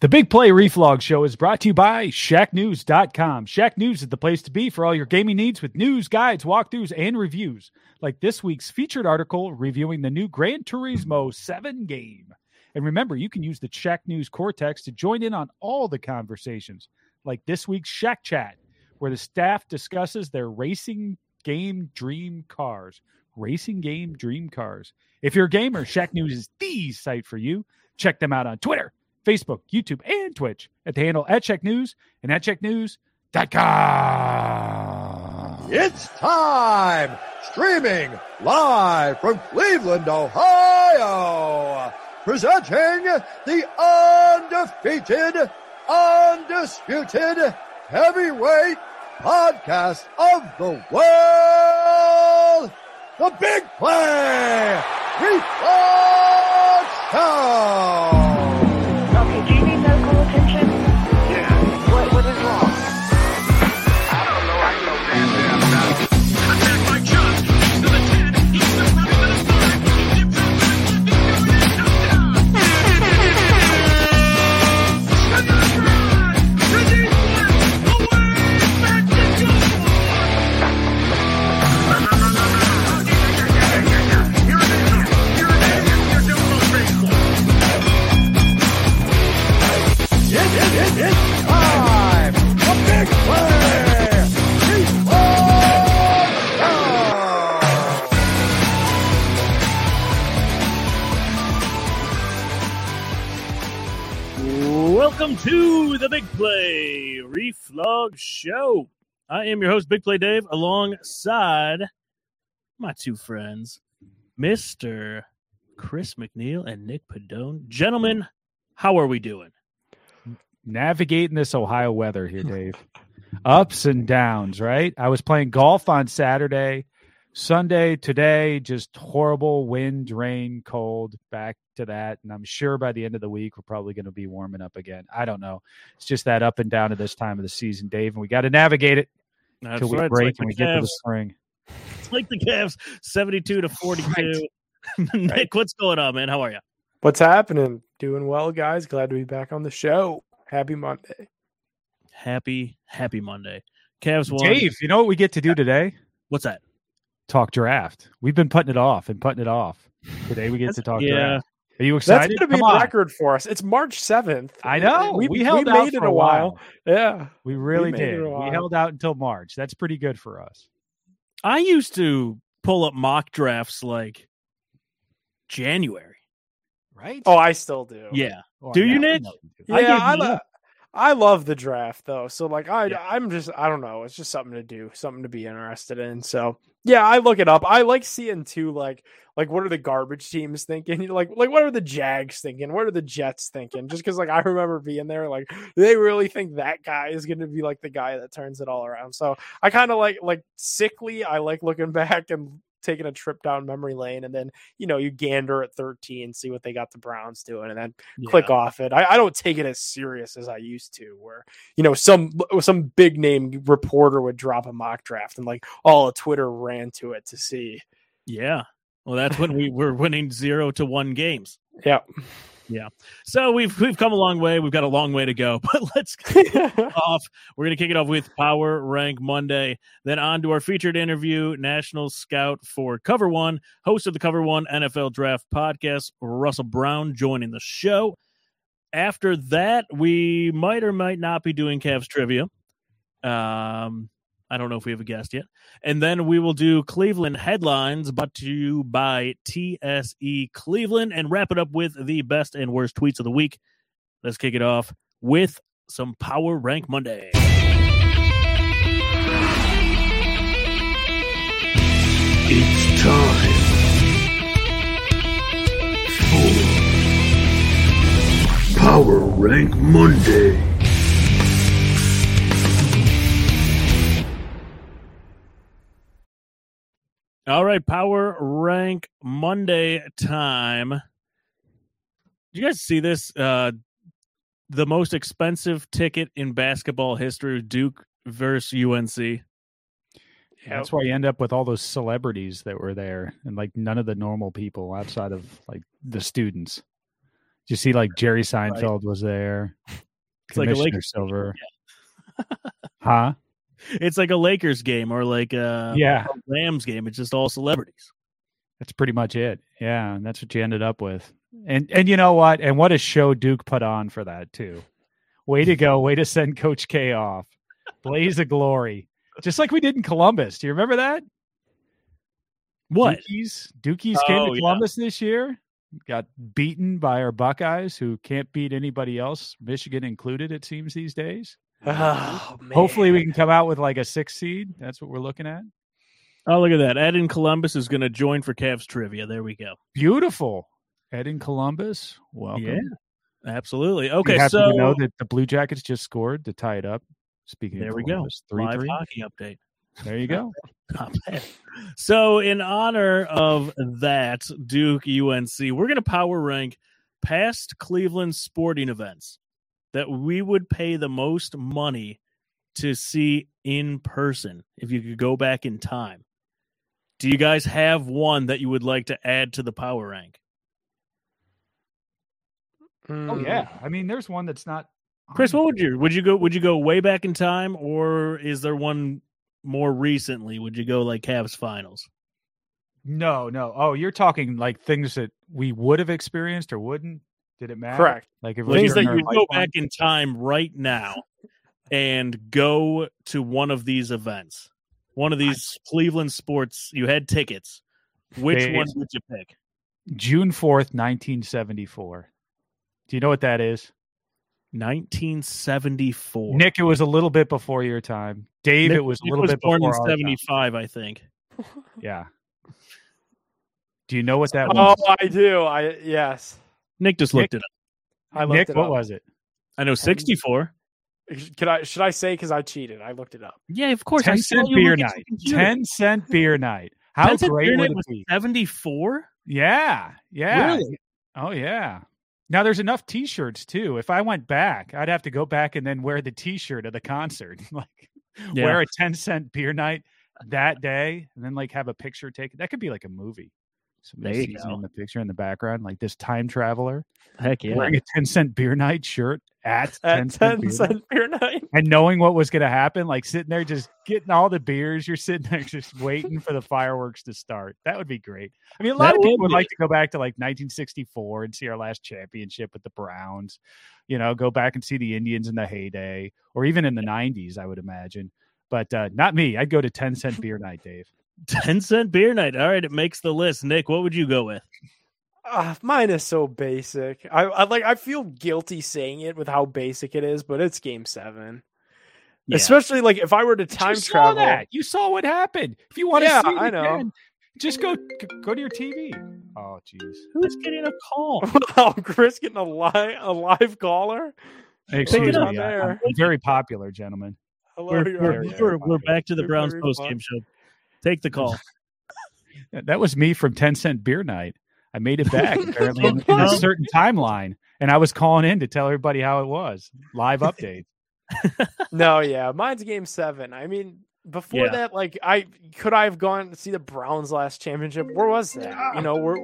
The Big Play Reflog Show is brought to you by ShackNews.com. Shack News is the place to be for all your gaming needs with news, guides, walkthroughs, and reviews, like this week's featured article reviewing the new Gran Turismo 7 game. And remember, you can use the Shack News Cortex to join in on all the conversations, like this week's Shack Chat, where the staff discusses their racing game dream cars. Racing game dream cars. If you're a gamer, Shack News is the site for you. Check them out on Twitter Facebook, YouTube, and Twitch at the handle at Shack News and at shacknews.com. It's time! Streaming live from Cleveland, Ohio! Presenting the undefeated, undisputed heavyweight podcast of the world! The Big Play! Reflux Show! Welcome to the Big Play Reflog Show. I am your host, Big Play Dave, alongside my two friends, Mr. Chris McNeil and Nick Padone. Gentlemen, how are we doing? Navigating this Ohio weather here, Dave. Ups and downs, right? I was playing golf on Saturday. Sunday, today, just horrible wind, rain, cold, back to that. And I'm sure by the end of the week, we're probably going to be warming up again. I don't know. It's just that up and down at this time of the season, Dave. And we got to navigate it That's until we right. Break like and we the get to the spring. It's like the Cavs, 72 to 42. Nick, what's going on, man? How are you? What's happening? Doing well, guys. Glad to be back on the show. Happy Monday. Happy, happy Monday. Cavs won. Dave, you know what we get to do today? What's that? Talk draft. We've been putting it off and putting it off. Today we get to talk yeah. draft. Are you excited? That's going to be a record for us. It's March 7th. I know. We, We, held we out made it for a while. Yeah. We really made did. We held out until March. That's pretty good for us. I used to pull up mock drafts like January. Right? Oh, I still do. Yeah. Oh, well, do you, now I Nick? know you do. Yeah, I I, lo- I love the draft though. So like I Yeah. I'm just I don't know. It's just something to do, something to be interested in. So yeah, I look it up. I like seeing too like like what are the garbage teams thinking? Like like what are the Jags thinking? What are the Jets thinking? Just because like I remember being there, like they really think that guy is going to be like the guy that turns it all around. So I kind of like like sickly. I like looking back and taking a trip down memory lane, and then you know you gander at 13, see what they got the Browns doing, and then click off it. I, I don't take it as serious as I used to, where you know some some big name reporter would drop a mock draft and like all of Twitter ran to it to see. Yeah. Well, that's when we were winning zero to one games. Yeah. So we've we've come a long way. We've got a long way to go, but let's kick off. We're gonna kick it off with Power Rank Monday. Then on to our featured interview, National Scout for Cover One, host of the Cover One NFL Draft Podcast, Russell Brown, joining the show. After that, we might or might not be doing Cavs trivia. Um, I don't know if we have a guest yet. And then we will do Cleveland headlines brought to you by TSE Cleveland and wrap it up with the best and worst tweets of the week. Let's kick it off with some Power Rank Monday. It's time for Power Rank Monday. All right, Power Rank Monday time. Did you guys see this? Uh, the most expensive ticket in basketball history, Duke versus UNC. Yeah, That's why you end up with all those celebrities that were there and like none of the normal people outside of like the students. Did you see like Jerry Seinfeld was there? It's like a Commissioner Lakers game, Silver. huh? It's like a Lakers game or like a, Yeah. Rams game. It's just all celebrities. That's pretty much it. Yeah, and that's what you ended up with. And and you know what? And what a show Duke put on for that too. Way to go! Way to send Coach K off. Blaze of glory, just like we did in Columbus. Do you remember that? What? Dookies came Oh, to yeah. Columbus this year. Got beaten by our Buckeyes, who can't beat anybody else, Michigan included. It seems these days. Oh. Hopefully, we can come out with like a six seed. That's what we're looking at. Oh, look at that. Ed in Columbus is going to join for Cavs trivia. There we go. Beautiful. Ed in Columbus. Welcome. Yeah. Absolutely. Okay, happen so to know that the Blue Jackets just scored to tie it up. Speaking there of we go. Three Live three. hockey update. There you go. Not bad. So, in honor of that Duke UNC, we're going to power rank past Cleveland sporting events that we would pay the most money to see in person if you could go back in time. Do you guys have one that you would like to add to the power rank? Oh Mm. yeah. I mean, there's one that's not. Chris, what would you would you go would you go way back in time or is there one more recently? Would you go like Cavs finals? No, no. Oh, you're talking like things that we would have experienced or wouldn't. Did it matter? Correct. Like if Things that you go back in time right now and go to one of these events, one of these Cleveland sports. You had tickets. Which They- one would you pick? June fourth, nineteen seventy four. Do you know what that is? 1974. Nick, it was a little bit before your time. Dave, Nick- it was a Nick little bit born in before our time. 75, I think. Yeah. Do you know what that was? Oh, was? I do. I yes. Nick just looked Nick- it up. I looked Nick, it what up. was it? I know 64. Could I should I say because I cheated? I looked it up. Yeah, of course. Ten saw cent beer night. Ten cent beer night. How 10 great would it was be? 74? Yeah, yeah. Really? Oh yeah. Now there's enough T-shirts too. If I went back, I'd have to go back and then wear the T-shirt of the concert, like Yeah. wear a ten cent beer night that day, and then like have a picture taken. That could be like a movie. Somebody sees go. in the picture in the background, like this time traveler Heck yeah. wearing a ten cent beer night shirt at, At 10 cent ten beer cent night, beer night. and knowing what was going to happen, like sitting there just getting all the beers. You're sitting there just waiting for the fireworks to start. That would be great. I mean, a lot That of people would would be. like to go back to like 1964 and see our last championship with the Browns. You know, go back and see the Indians in the heyday, or even in the 90s, I would imagine. But uh, not me. I'd go to 10 cent beer night, Dave. 10 cent beer night. All right, it makes the list. Nick, what would you go with? Ah, mine is so basic. I, I like. I feel guilty saying it with how basic it is, but it's Game Seven. Yeah. Especially like if I were to time you saw travel. that. You saw what happened. If you want to Yeah, see it I know. again, just go go to your TV. Oh, jeez. Who's getting a call? oh, Chris getting a live a live caller. Excuse me. I- there. I'm very popular, gentlemen. Hello, We're, we're, on very, the we're, we're back to the Browns post game show. Take the call. That was me from 10 cent beer night. I made it back apparently in, in a certain timeline. And I was calling in to tell everybody how it was. Live update. No, yeah, mine's Game Seven. I mean, before Yeah. that, like, I could I have gone to see the Browns last championship? Where was that? You know, where?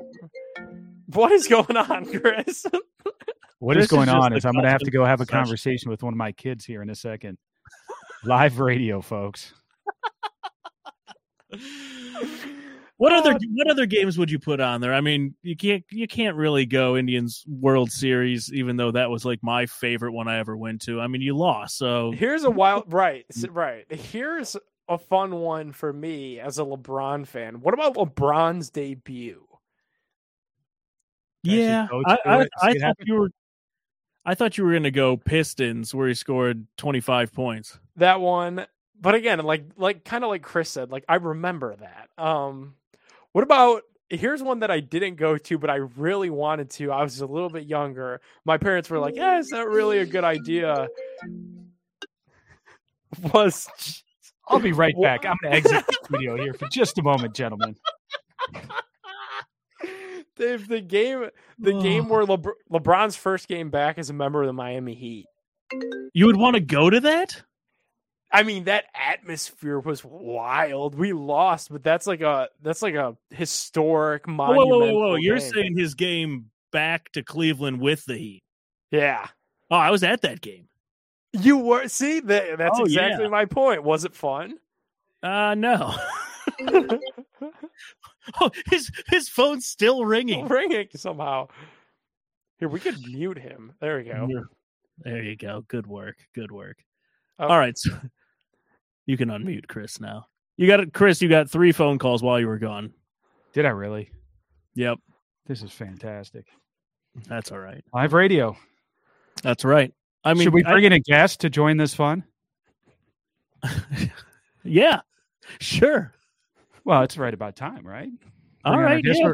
What is going on, Chris? What This is is going just on is I'm going to have to go have a session. conversation with one of my kids here in a second. Live radio, folks. What other uh, God. what other games would you put on there? I mean, you can't you can't really go Indians World Series, even though that was like my favorite one I ever went to. I mean, you lost, so Here's a wild right, right. Here's a fun one for me as a LeBron fan. What about LeBron's debut? Yeah. I I, I thought you were I thought you were going to go Pistons, where he scored twenty five points. That one, but again, like like kind of like Chris said, like I remember that. Um, what about? Here's one that I didn't go to, but I really wanted to. I was a little bit younger. My parents were like, "Yeah, is that really a good idea?" Was I'll be right back. I'm going to exit the studio here for just a moment, gentlemen. Dave the game the game where Lebr- LeBron's first game back as a member of the Miami Heat? You would want to go to that? I mean, that atmosphere was wild. We lost, but that's like a that's like a historic Whoa, monumental. whoa, whoa, whoa! You're saying his game back to Cleveland with the Heat. Yeah. Oh, I was at that game. You were see that that's Oh, exactly yeah. my point. Was it fun? Uh no. oh, his his phone's still ringing. Ringing somehow. Here we could mute him. There we go. There you go. Good work. Good work. Oh. All right. So you can unmute Chris now. You got it, Chris. You got three phone calls while you were gone. Did I really? Yep, This is fantastic. that's all right. Live radio. That's right. I mean, Should we I- bring in a guest to join this fun? yeah, sure. Well, it's right about time, right? All Bring right. Yeah.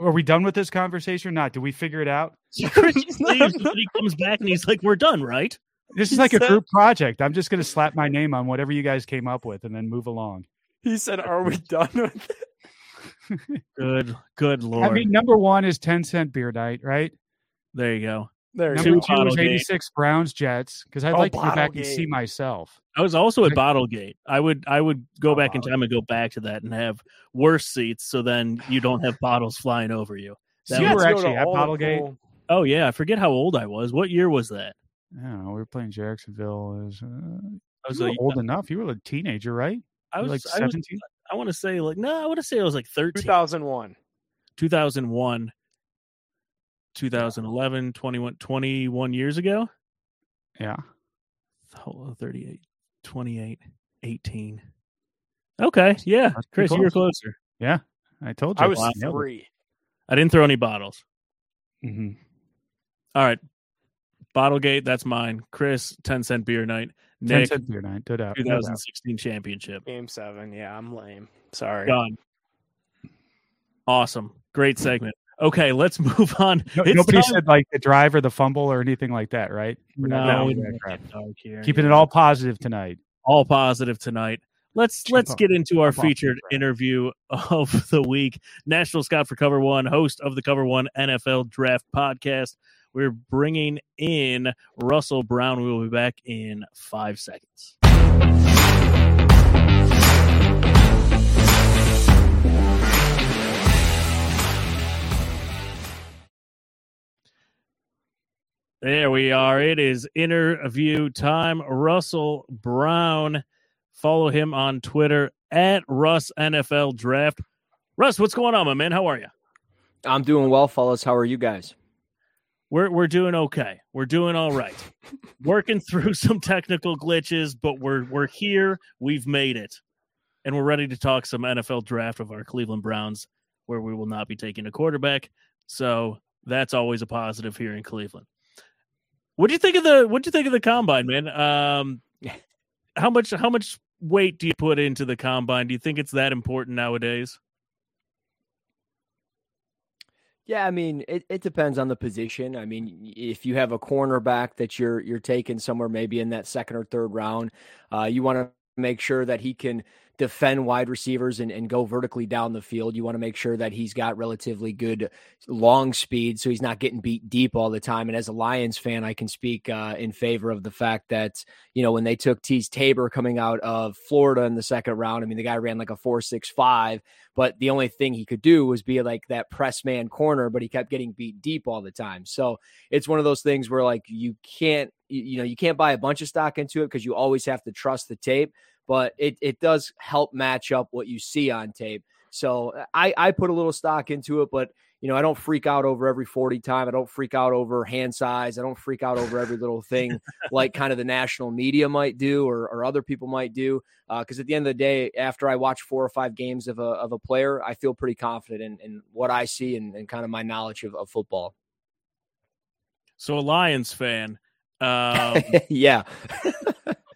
Are, we done with this conversation or not? Do we figure it out? So Chris leaves, he comes back and he's like, "We're done, right?" This is He like a group project. I'm just going to slap my name on whatever you guys came up with and then move along. He said, Are we done with it? Good, good lord. I mean, number one is 10 cent beer night, right? there you go. There Number you Two go. two is Bottlegate. 86 Browns Jets because I'd Oh, like to go back and see myself. I was also at Bottlegate. I would, I would go Oh, back in time and go back to that and have worse seats, so then you don't have bottles flying over you. So you was- were go actually to at Bottlegate? cool- Oh yeah, I forget how old I was. What year was that? I. We were playing Jacksonville. Is uh, I was you were like, old enough. You were a teenager, right? I was, like 17. I want to say like, no, I want to say I was like 13. 2001. 2001, 2011, 21, 21 years ago. Yeah. Hold 38, 28, 18. Okay, yeah, That's Chris, pretty you were closer. Yeah. I told you. I was Wow. three. I didn't throw any bottles. hmm All right, Bottlegate, that's mine. Chris, 10 cent beer night. 10 Nick, beer night. No doubt. no doubt. 2016 championship. Game seven. Yeah, I'm lame. Sorry. Done. Awesome. Great segment. Okay, let's move on. No- nobody time- said like the drive or the fumble or anything like that, right? We're not no, down we with didn't that crap. get dark here. Keeping it all positive tonight. all positive tonight. Let's Jump let's up. get into our Jump featured the ground. interview of the week. National Scott for Cover One, host of the Cover One NFL Draft Podcast. We're bringing in Russell Brown. We will be back in five seconds. There we are. It is interview time. Russell Brown. Follow him on Twitter at Russ NFL Draft. Russ, what's going on, my man? How are you? I'm doing well, fellas. How are you guys? We're we're doing okay. We're doing all right. Working through some technical glitches, but we're we're here. We've made it, and we're ready to talk some NFL draft of our Cleveland Browns, where we will not be taking a quarterback. So that's always a positive here in Cleveland. What do you think of the What do you think of the combine, man? Um, how much how much weight do you put into the combine? Do you think it's that important nowadays? Yeah, I mean, it, it depends on the position. I mean, if you have a cornerback that you're you're taking somewhere maybe in that second or third round, uh, you want to make sure that he can defend wide receivers and, and go vertically down the field. You want to make sure that he's got relatively good long speed, so he's not getting beat deep all the time. And as a Lions fan, I can speak uh, in favor of the fact that you know when they took Teez Tabor coming out of Florida in the second round, I mean the guy ran like a four six five, but the only thing he could do was be like that press man corner, but he kept getting beat deep all the time. So it's one of those things where like you can't you know you can't buy a bunch of stock into it because you always have to trust the tape but it it does help match up what you see on tape. So I I put a little stock into it, but you know I don't freak out over every 40 time. I don't freak out over hand size. I don't freak out over every little thing like kind of the national media might do or, or other people might do. Because at the end of the day, after I watch four or five games of a of a player, I feel pretty confident in, in what I see and, and kind of my knowledge of, of football. So a Lions fan. Um, yeah.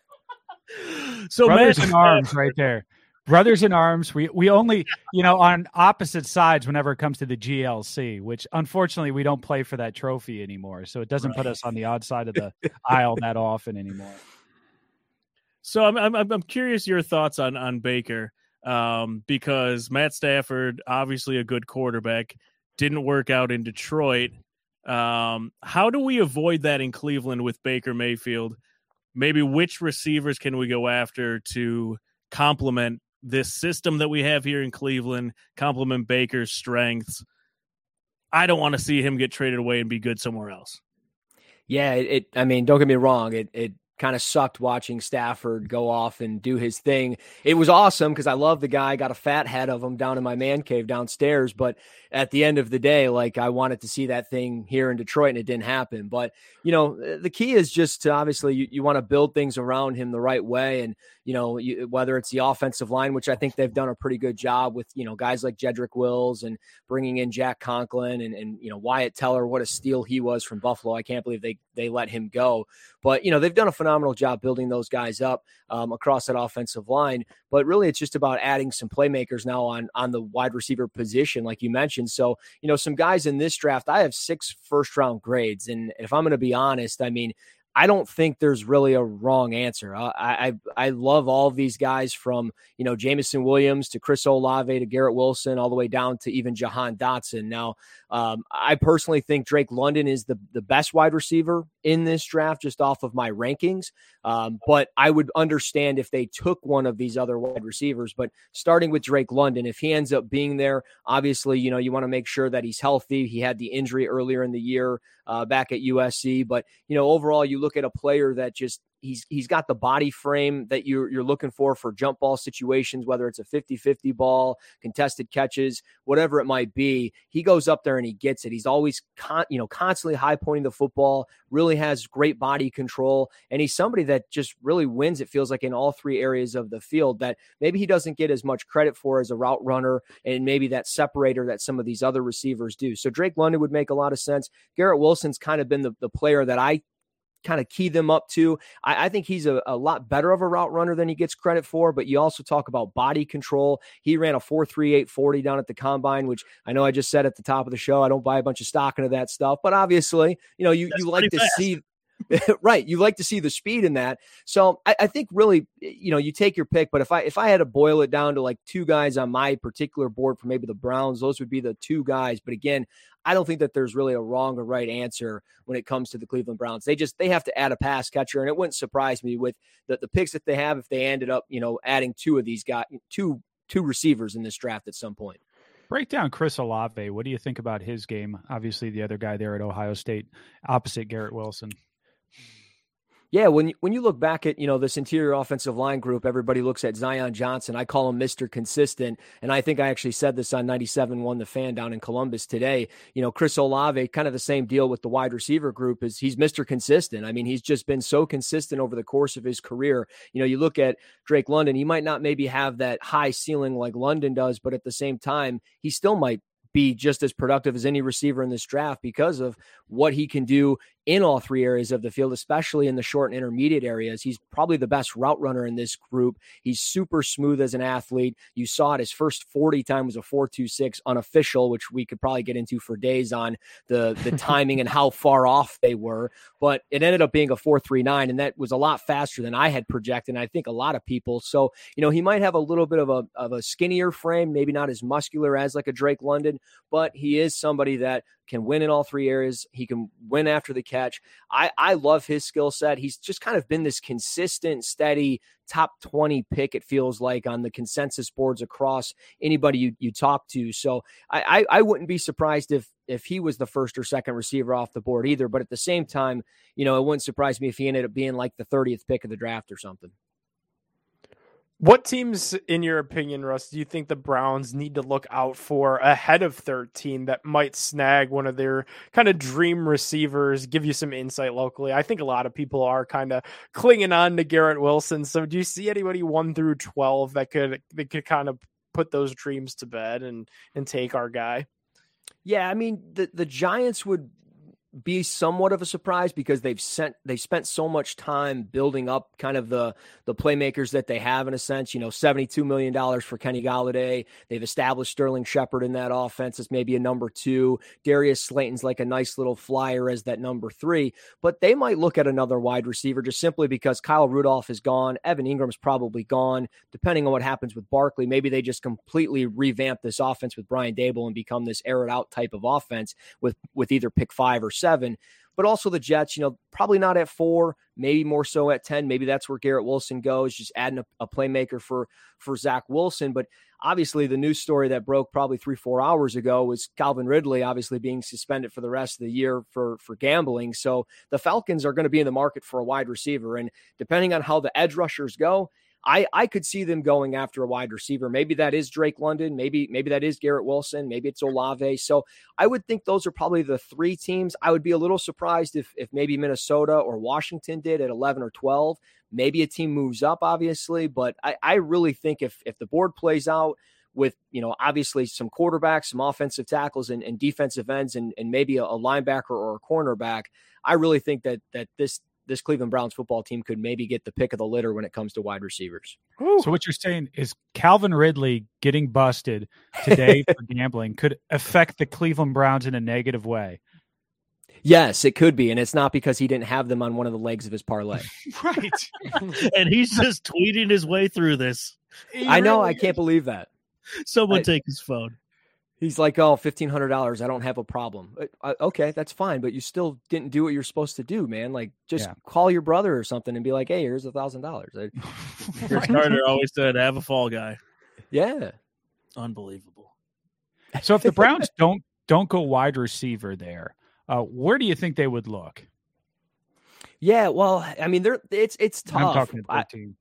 so Brothers Matt- in arms, right there. Brothers in arms. We we only you know on opposite sides whenever it comes to the GLC, which unfortunately we don't play for that trophy anymore. So it doesn't put us on the odd side of the aisle that often anymore. So I'm I'm I'm curious your thoughts on on Baker um, because Matt Stafford, obviously a good quarterback, didn't work out in Detroit. Um, how do we avoid that in Cleveland with Baker Mayfield? Maybe which receivers can we go after to complement this system that we have here in Cleveland, complement Baker's strengths? I don't want to see him get traded away and be good somewhere else. Yeah, it, it I mean, don't get me wrong, it it kind of sucked watching Stafford go off and do his thing. It was awesome because I love the guy, got a fat head of him down in my man cave downstairs, but at the end of the day, like I wanted to see that thing here in Detroit and it didn't happen. But, you know, eh, the key is just to obviously you, you want to build things around him the right way. And, you know, you, whether it's the offensive line, which I think they've done a pretty good job with, you know, guys like Jedrick Wills and bringing in Jack Conklin and, and, you know, Wyatt Teller, what a steal he was from Buffalo. I can't believe they, they let him go. But, you know, they've done a phenomenal job building those guys up um, across that offensive line. But really, it's just about adding some playmakers now on, on the wide receiver position, like you mentioned. So, you know, some guys in this draft, I have six first round grades. And if I'm going to be honest, I mean, I don't think there's really a wrong answer. I, I I love all these guys from you know Jameson Williams to Chris Olave to Garrett Wilson, all the way down to even Jahan Dotson. Now, um, I personally think Drake London is the the best wide receiver in this draft, just off of my rankings. Um, but I would understand if they took one of these other wide receivers. But starting with Drake London, if he ends up being there, obviously you know you want to make sure that he's healthy. He had the injury earlier in the year uh, back at USC, but you know overall you look at a player that just he's he's got the body frame that you're you're looking for for jump ball situations whether it's a 50-50 ball contested catches whatever it might be he goes up there and he gets it. He's always con- you know constantly high pointing the football really has great body control and he's somebody that just really wins it feels like in all three areas of the field that maybe he doesn't get as much credit for as a route runner and maybe that separator that some of these other receivers do. So Drake London would make a lot of sense. Garrett Wilson's kind of been the, the player that I kind of key them up to. I, I think he's a, a, lot better of a route runner than he gets credit for, but you also talk about body control. He ran a 4.3840 down at the combine, which I know I just said at the top of the show. I don't buy a bunch of stock into that stuff, but obviously, you know, you, you like to fast. see right. You like to see the speed in that. So I, I, think really, you know, you take your pick. But if I if I had to boil it down to like two guys on my particular board for maybe the Browns, those would be the two guys. But again, I don't think that there's really a wrong or right answer when it comes to the Cleveland Browns. They just they have to add a pass catcher, and it wouldn't surprise me with the, the picks that they have if they ended up, you know, adding two of these guys, two two receivers in this draft at some point. Break down Chris Olave. What do you think about his game? Obviously, the other guy there at Ohio State, opposite Garrett Wilson. Yeah, when you, when you look back at you know this interior offensive line group, everybody looks at Zion Johnson. I call him Mister Consistent, and I think I actually said this on 97.1 The Fan down in Columbus today. You know, Chris Olave, kind of the same deal with the wide receiver group. Is he's Mister Consistent? I mean, he's just been so consistent over the course of his career. You know, you look at Drake London, he might not maybe have that high ceiling like London does, but at the same time, he still might be just as productive as any receiver in this draft because of what he can do in all three areas of the field, especially in the short and intermediate areas. He's probably the best route runner in this group. He's super smooth as an athlete. You saw it. His first 40 time was a 4.26 unofficial, which we could probably get into for days on the, the timing and how far off they were. But it ended up being a 4.39, and that was a lot faster than I had projected. And I think a lot of people. So, you know, he might have a little bit of a, of a skinnier frame, maybe not as muscular as like a Drake London, but he is somebody that can win in all three areas. He can win after the catch. I, I love his skill set. He's just kind of been this consistent, steady top 20 pick, it feels like, on the consensus boards across anybody you, you talk to. So I, I, I wouldn't be surprised if if he was the first or second receiver off the board either. But at the same time, you know, it wouldn't surprise me if he ended up being like the 30th pick of the draft or something. What teams, in your opinion, Russ, do you think the Browns need to look out for ahead of 13 that might snag one of their kind of dream receivers, give you some insight locally? I think a lot of people are kind of clinging on to Garrett Wilson. So do you see anybody one through 12 that could that could kind of put those dreams to bed and and take our guy? Yeah, I mean the the Giants would be somewhat of a surprise because they've sent they've spent so much time building up kind of the the playmakers that they have in a sense. You know, seventy two million dollars for Kenny Golladay. They've established Sterling Shepard in that offense as maybe a number two. Darius Slayton's like a nice little flyer as that number three. But they might look at another wide receiver just simply because Kyle Rudolph is gone. Evan Engram's probably gone. Depending on what happens with Barkley, maybe they just completely revamp this offense with Brian Daboll and become this air it out type of offense with with either pick five or seven. but also the Jets, you know, probably not at four, maybe more so at 10. Maybe that's where Garrett Wilson goes, just adding a, a playmaker for, for Zach Wilson. But obviously, the news story that broke probably three, four hours ago was Calvin Ridley obviously being suspended for the rest of the year for, for gambling. So the Falcons are going to be in the market for a wide receiver. And depending on how the edge rushers go, I, I could see them going after a wide receiver. Maybe that is Drake London. Maybe maybe that is Garrett Wilson. Maybe it's Olave. So I would think those are probably the three teams. I would be a little surprised if if maybe Minnesota or Washington did at 11 or 12. Maybe a team moves up, obviously, but I, I really think if if the board plays out with you know obviously some quarterbacks, some offensive tackles, and, and defensive ends, and, and maybe a, a linebacker or a cornerback, I really think that that this this Cleveland Browns football team could maybe get the pick of the litter when it comes to wide receivers. So what you're saying is Calvin Ridley getting busted today for gambling could affect the Cleveland Browns in a negative way. Yes, it could be, and it's not because he didn't have them on one of the legs of his parlay. Right. and he's just tweeting his way through this. I know, I can't believe that. Someone I- take his phone. He's like, "Oh, fifteen hundred dollars. I don't have a problem." Uh, uh, okay, that's fine, but you still didn't do what you're supposed to do, man. Like, just Yeah. call your brother or something and be like, "Hey, here's a thousand dollars." Cris Carter always said, "Have a fall guy." Yeah, Unbelievable. So if the Browns don't don't go wide receiver there, uh, where do you think they would look? yeah. Well, I mean, they're it's it's tough. I'm talking I- to 13.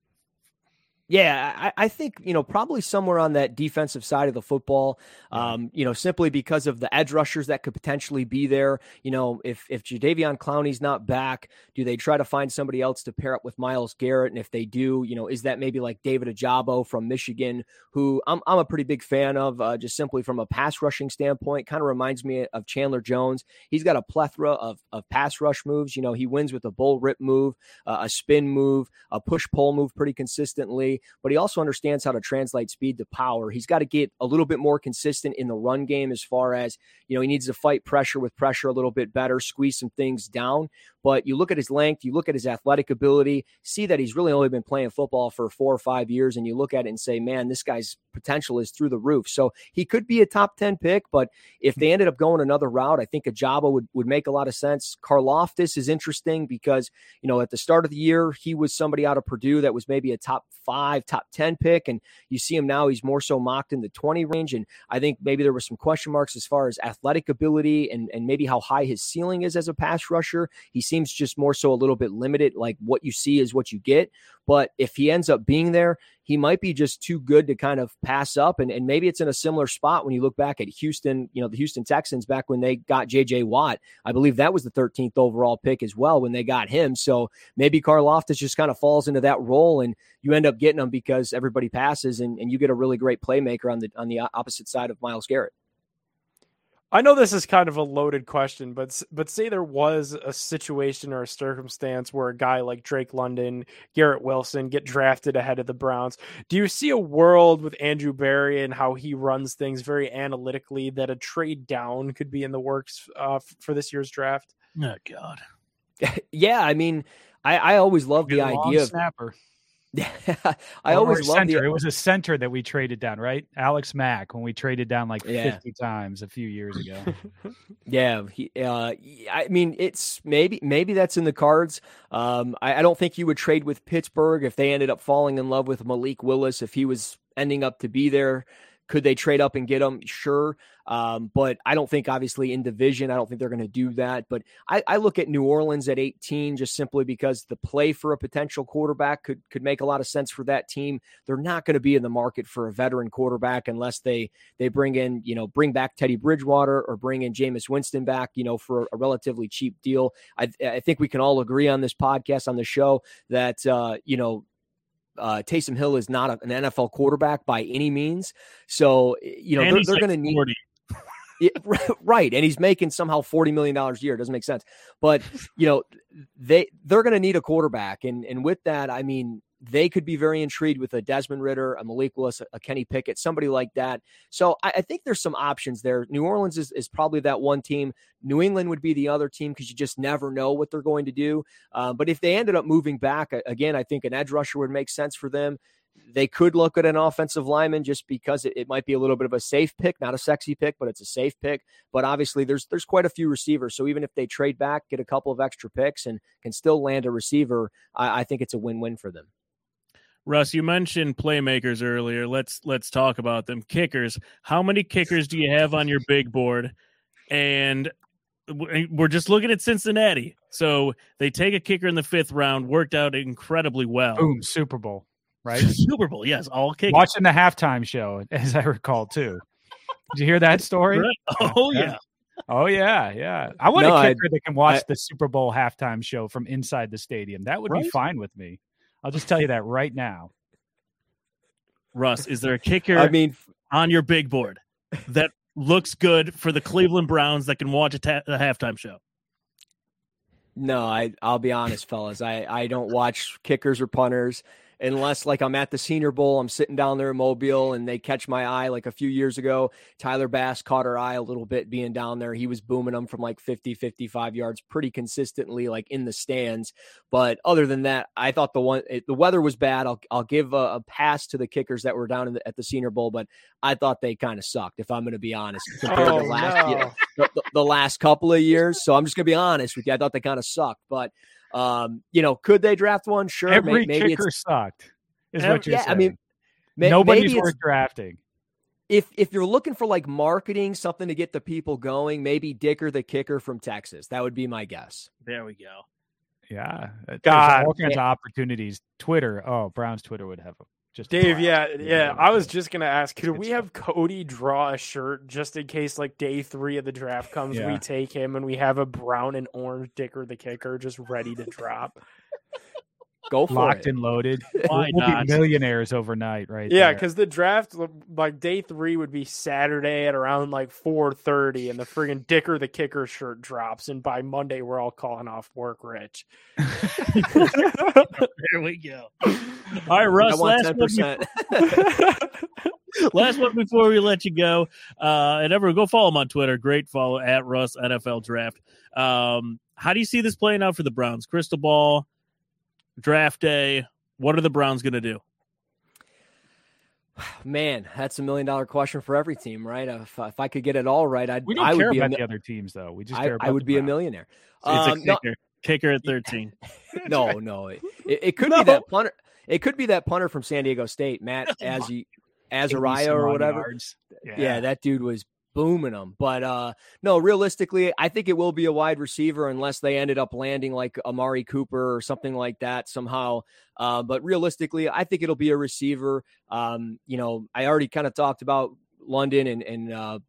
Yeah, I, I think you know probably somewhere on that defensive side of the football. Um, you know, simply because of the edge rushers that could potentially be there. You know, if if Jadeveon Clowney's not back, do they try to find somebody else to pair up with Myles Garrett? And if they do, you know, is that maybe like David Ojabo from Michigan, who I'm I'm a pretty big fan of, uh, just simply from a pass rushing standpoint. Kind of reminds me of Chandler Jones. He's got a plethora of of pass rush moves. You know, he wins with a bull rip move, uh, a spin move, a push pull move pretty consistently but he also understands how to translate speed to power. He's got to get a little bit more consistent in the run game as far as, you know, he needs to fight pressure with pressure a little bit better, squeeze some things down. But you look at his length, you look at his athletic ability, see that he's really only been playing football for four or five years, and you look at it and say, man, this guy's potential is through the roof. So he could be a top 10 pick, but if they ended up going another route, I think Ojabo would, would make a lot of sense. Karlaftis is interesting because, you know, at the start of the year, he was somebody out of Purdue that was maybe a top five, top 10 pick. And you see him now, he's more so mocked in the 20 range. And I think maybe there were some question marks as far as athletic ability and, and maybe how high his ceiling is as a pass rusher. He seems just more so a little bit limited, like what you see is what you get. But if he ends up being there, he might be just too good to kind of pass up. And, and maybe it's in a similar spot when you look back at Houston, you know, the Houston Texans back when they got JJ Watt. I believe that was the 13th overall pick as well when they got him. So maybe Karlaftis just kind of falls into that role and you end up getting him because everybody passes and, and you get a really great playmaker on the on the opposite side of Myles Garrett. I know this is kind of a loaded question, but but say there was a situation or a circumstance where a guy like Drake London, Garrett Wilson get drafted ahead of the Browns. Do you see a world with Andrew Berry and how he runs things very analytically that a trade down could be in the works uh, f- for this year's draft? Oh God. yeah, I mean, I, I always love the Good long idea of snapper. I Or always love center. the It was a center that we traded down, right? Alex Mack when we traded down like Yeah. 50 times a few years ago. Yeah, he, uh, I mean, it's maybe maybe that's in the cards. Um, I, I don't think you would trade with Pittsburgh if they ended up falling in love with Malik Willis if he was ending up to be there. Could they trade up and get him? Sure. Um, but I don't think, obviously, in division, I don't think they're going to do that. But I, I look at New Orleans at 18 just simply because the play for a potential quarterback could could make a lot of sense for that team. They're not going to be in the market for a veteran quarterback unless they they bring in, you know, bring back Teddy Bridgewater or bring in Jameis Winston back, you know, for a relatively cheap deal. I, I think we can all agree on this podcast on the show that uh, you know uh, Taysom Hill is not a, an NFL quarterback by any means. So you know And they're, they're like going to need 40. yeah, right, and he's making somehow forty million dollars a year. It doesn't make sense, but you know they they're going to need a quarterback, and and with that, I mean they could be very intrigued with a Desmond Ridder, a Malik Willis, a Kenny Pickett, somebody like that. So I, I think there's some options there. New Orleans is, is probably that one team. New England would be the other team because you just never know what they're going to do. Uh, but if they ended up moving back again, I think an edge rusher would make sense for them. they could look at an offensive lineman just because it, it might be a little bit of a safe pick, not a sexy pick, but it's a safe pick. But obviously, there's there's quite a few receivers. So even if they trade back, get a couple of extra picks, and can still land a receiver, I, I think it's a win-win for them. Russ, you mentioned playmakers earlier. Let's let's talk about them. Kickers. How many kickers do you have on your big board? And eh, we're just looking at Cincinnati. So they take a kicker in the fifth round, worked out incredibly well. Boom, Super Bowl, right? Super Bowl, yes, all kickers. Watching the halftime show, as I recall too. Did you hear that story? Right? Oh yeah. Oh yeah, yeah. I want No, a I- kicker that can watch I- the Super Bowl halftime show from inside the stadium. That would be fine with me. I'll just tell you that right now. Russ, is there a kicker I mean, on your big board that looks good for the Cleveland Browns that can watch a, ta- a halftime show? No, I I'll be honest, fellas. I I don't watch kickers or punters unless like I'm at the Senior Bowl, I'm sitting down there in Mobile and they catch my eye like a few years ago. Tyler Bass caught our eye a little bit being down there. He was booming them from like 50, 55 yards pretty consistently like in the stands. But other than that, I thought the one it, the weather was bad. I'll I'll give a, a pass to the kickers that were down in the, at the Senior Bowl, but I thought they kind of sucked if I'm going to be honest compared Oh, to last year no. the, the- the last couple of years. So I'm just gonna be honest with you. I thought they kind of sucked, but um, you know, could they draft one? Sure, Every maybe kicker it's sucked. Is Ev- what you're yeah. saying. I mean, may, nobody's maybe worth drafting. if if you're looking for like marketing, something to get the people going, maybe Dicker the kicker from Texas. That would be my guess. There we go. Yeah, there's God. all kinds of opportunities. Twitter, oh, Browns Twitter would have a, just Dave, yeah, They'd yeah. I was just gonna ask, could we have Cody draw a shirt just in case, like day three of the draft comes, Yeah. we take him and we have a brown and orange Dicker the kicker just ready to drop. Go for locked it. and loaded. Why we'll not? be millionaires overnight, right? Yeah, because the draft, like day three, would be Saturday at around like four thirty, and the friggin' Dicker the kicker shirt drops, and by Monday we're all calling off work, Rich. There we go. All right, I Russ. want Last ten one, percent. last one before we let you go. Uh, and everyone, go follow him on Twitter. Great follow at Russ NFL Draft. Um, how do you see this playing out for the Browns? Crystal ball, draft day. What are the Browns going to do? Man, that's a million dollar question for every team, right? If, if I could get it all right, I'd we don't I care would be a, about mi- the other teams, though. We just I, about I would the be a Browns. millionaire. It's a Um, no, kicker. Kicker at 13. no, no. It, it, it could No. be that punter. It could be that punter from San Diego State, Matt Azzy, 80 Azariah or whatever. yards. Yeah. that dude was booming them. But uh no, realistically, I think it will be a wide receiver unless they ended up landing like Amari Cooper or something like that somehow. Uh, but realistically, I think it'll be a receiver. Um, you know, I already kind of talked about London and and uh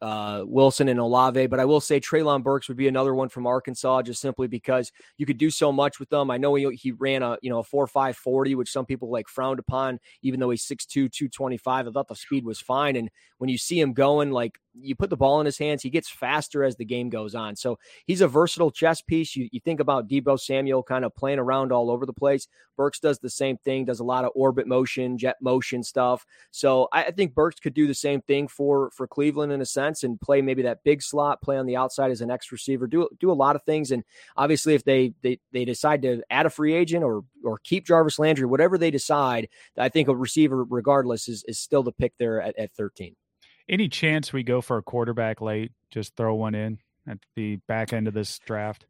uh, Wilson and Olave, but I will say Treylon Burks would be another one from Arkansas, just simply because you could do so much with them. I know he, he ran a you know a four five forty, which some people like frowned upon, even though he's 6'2", 225. I thought the speed was fine, and when you see him going, like you put the ball in his hands, he gets faster as the game goes on. So he's a versatile chess piece. You, you think about Deebo Samuel kind of playing around all over the place. Burks does the same thing, does a lot of orbit motion, jet motion stuff. So I, I think Burks could do the same thing for for Cleveland in a sense and play maybe that big slot, play on the outside as an X receiver, do do a lot of things. And obviously, if they they they decide to add a free agent or or keep Jarvis Landry, whatever they decide, I think a receiver, regardless, is is still the pick there at, at 13. Any chance we go for a quarterback late? Just throw one in at the back end of this draft.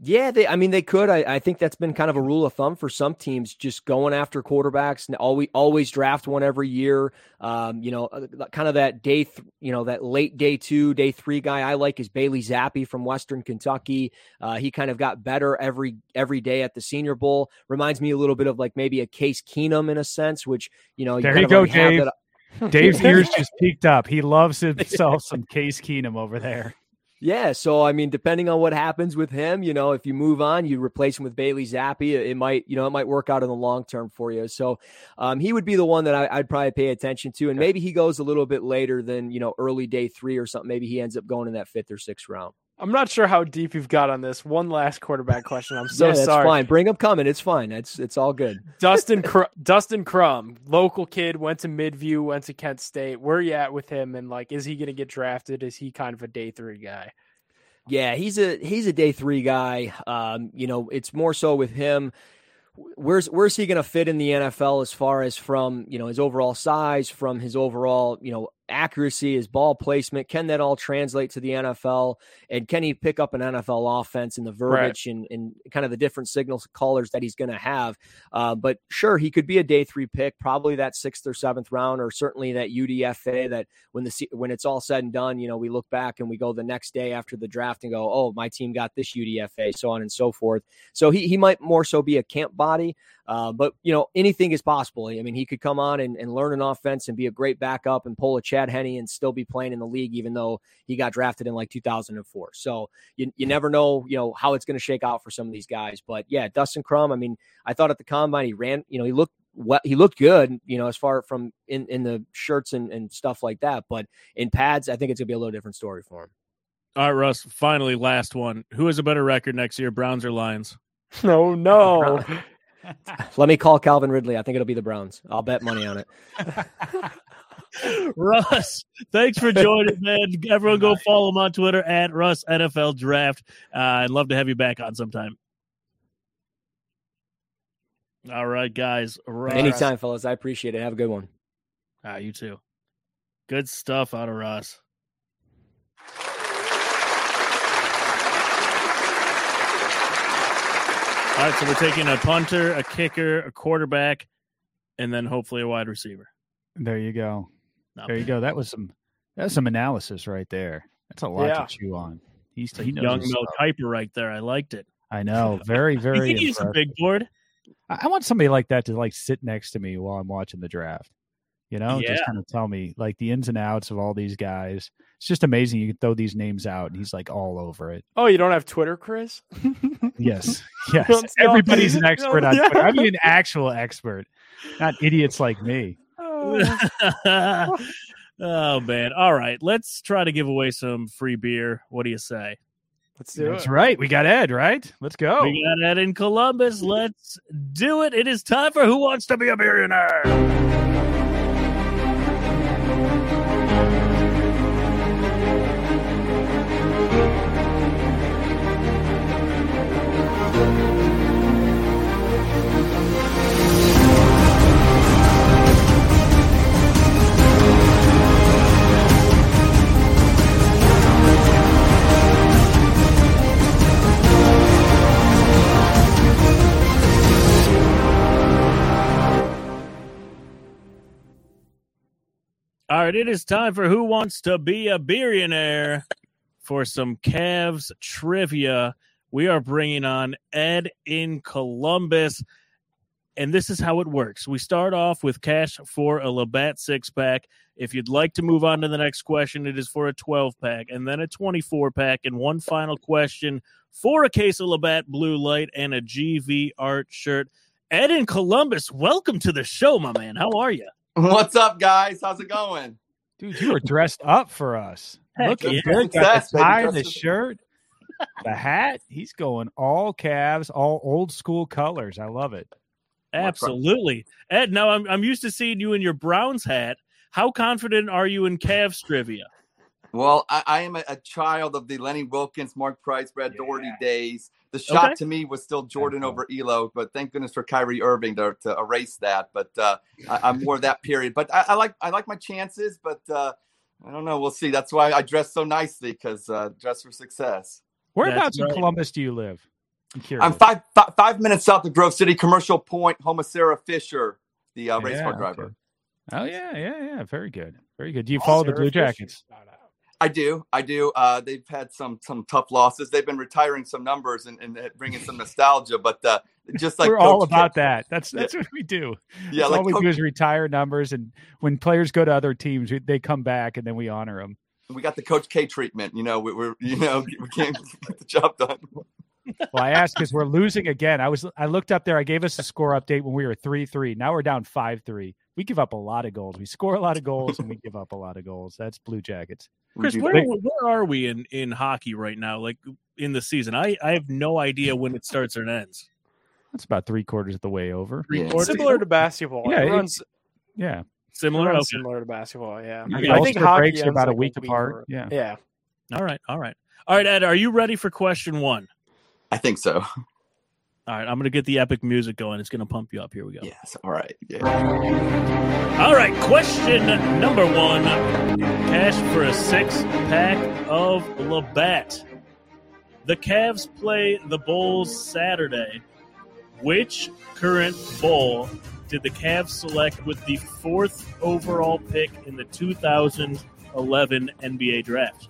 Yeah, they. I mean, they could. I, I think that's been kind of a rule of thumb for some teams, just going after quarterbacks and always always draft one every year. Um, you know, uh, kind of that day, th- you know, that late day two, day three guy I like is Bailey Zappe from Western Kentucky. Uh, he kind of got better every every day at the Senior Bowl. Reminds me a little bit of like maybe a Case Keenum in a sense, which you know. There kind you go, Dave. that- Dave's ears just peaked up. He loves himself some Case Keenum over there. Yeah, so I mean, depending on what happens with him, you know, if you move on, you replace him with Bailey Zappe, it might, you know, it might work out in the long term for you. So, um, he would be the one that I, I'd probably pay attention to, and maybe he goes a little bit later than you know, early day three or something. Maybe he ends up going in that fifth or sixth round. I'm not sure how deep you've got on this. One last quarterback question. I'm so yeah, that's sorry. fine. Bring up coming. It's fine. It's it's all good. Dustin Cr- Dustin Crum, local kid, went to Midview, went to Kent State. Where are you at with him? And like, is he going to get drafted? Is he kind of a day three guy? Yeah, he's a he's a day three guy. Um, you know, it's more so with him. where's where's he going to fit in the NFL as far as from you know his overall size, from his overall you know accuracy, his ball placement? Can that all translate to the NFL? And can he pick up an NFL offense and the verbiage and, and kind of the different signals callers that he's going to have? Uh, but sure, he could be a day three pick, probably that sixth or seventh round, or certainly that UDFA. That when the when it's all said and done, you know, we look back and we go the next day after the draft and go, oh, my team got this UDFA, so on and so forth. So he he might more so be a camp body. Uh, but you know anything is possible. I mean, he could come on and, and learn an offense and be a great backup and pull a Chad Henne and still be playing in the league, even though he got drafted in like 2004. So you, you never know, you know, how it's going to shake out for some of these guys. But yeah, Dustin Crum. I mean, I thought at the combine he ran, you know, he looked what he looked good, you know, as far from in in the shirts and, and stuff like that. But in pads, I think it's gonna be a little different story for him. All right, Russ. Finally, last one. Who has a better record next year, Browns or Lions? No, no. Let me call Calvin Ridley. I think it'll be the Browns. I'll bet money on it. Russ, thanks for joining, man. Everyone go follow him on Twitter at Russ NFL Draft. Uh, I'd love to have you back on sometime. All right, guys. Russ. Anytime, fellas. I appreciate it. Have a good one. Ah, you too. Good stuff out of Russ. All right, so we're taking a punter, a kicker, a quarterback, and then hopefully a wide receiver. There you go. Not There you go. That was some that's some analysis right there. That's a lot Yeah. to chew on. He's he knows Young his Mel. Kiper right there. I liked it. I know. Very, very. You very think he's a big board? I I want somebody like that to like sit next to me while I'm watching the draft. You know, Yeah. just kind of tell me like the ins and outs of all these guys. It's just amazing. You can throw these names out, and he's like all over it. Oh, you don't have Twitter, Chris? Yes, yes. Everybody's an expert on Yeah. Twitter. I mean, an actual expert, not idiots like me. Oh. oh man. All right. Let's try to give away some free beer. What do you say? Let's do That's it. right. We got Ed. Right. Let's go. We got Ed in Columbus. Let's do it. It is time for Who Wants to Be a Billionaire? Right, it is time for Who Wants to Be a Billionaire for some Cavs trivia. We are bringing on Ed in Columbus, and this is how it works. We start off with cash for a Labatt six pack. If you'd like to move on to the next question, it is for a 12 pack and then a 24 pack, and one final question for a case of Labatt Blue Light and a GV Art shirt. Ed in Columbus, welcome to the show, my man. How are you? What's up, guys? How's it going? Dude, you were dressed up for us. Heck Looking yeah. good. Got the baby. tie, the as- shirt, the hat. He's going all calves, all old school colors. I love it. Absolutely. Ed, now I'm I'm used to seeing you in your Browns hat. How confident are you in Cavs trivia? Well, I, I am a, a child of the Lenny Wilkens, Mark Price, Brad Daugherty days. The shot Okay. to me was still Jordan Okay. over Ehlo, but thank goodness for Kyrie Irving to, to erase that. But uh, I, I'm more of that period. But I, I like I like my chances, but uh, I don't know. We'll see. That's why I dress so nicely because uh, dress for success. Whereabouts right. in Columbus do you live? I'm curious. I'm five, five five minutes south of Grove City, Commercial Point, home of Sarah Fisher, the uh, race Yeah, car okay. driver. Oh yeah, yeah, yeah. Very good. Very good. Do you follow the Blue Jackets? Shout out. I do. I do. Uh, they've had some some tough losses. They've been retiring some numbers and, and bringing some nostalgia. But uh, just like We're all about K- that. That's that's what we do. Yeah, That's like all we Coach- do is retire numbers, and when players go to other teams, we- they come back, and then we honor them. we got the Coach K treatment. You know, we, we're you know we can't get the job done. Well, I asked because we're losing again. I was I looked up there. I gave us a score update when we were three three. Now we're down five three. We give up a lot of goals. We score a lot of goals, and we give up a lot of goals. That's Blue Jackets. Chris, where, where are we in, in hockey right now? Like in the season? I, I have no idea when it starts or ends. That's about three quarters of the way over. Yeah. Similar to basketball. Yeah, it it- runs, Yeah, Similar. it Okay. similar to basketball. Yeah. Yeah, I think All-Star hockey breaks are ends about a week week apart. or- Yeah. Yeah. All right. All right. All right, Ed, are you ready for question one? I think so. All right, I'm gonna get the epic music going. It's gonna pump you up. Here we go. Yes. All right. Yeah. All right, question number one: Cash for a six pack of Labatt. The Cavs play the Bulls Saturday. Which current Bull did the Cavs select with the fourth overall pick in the 2011 NBA draft?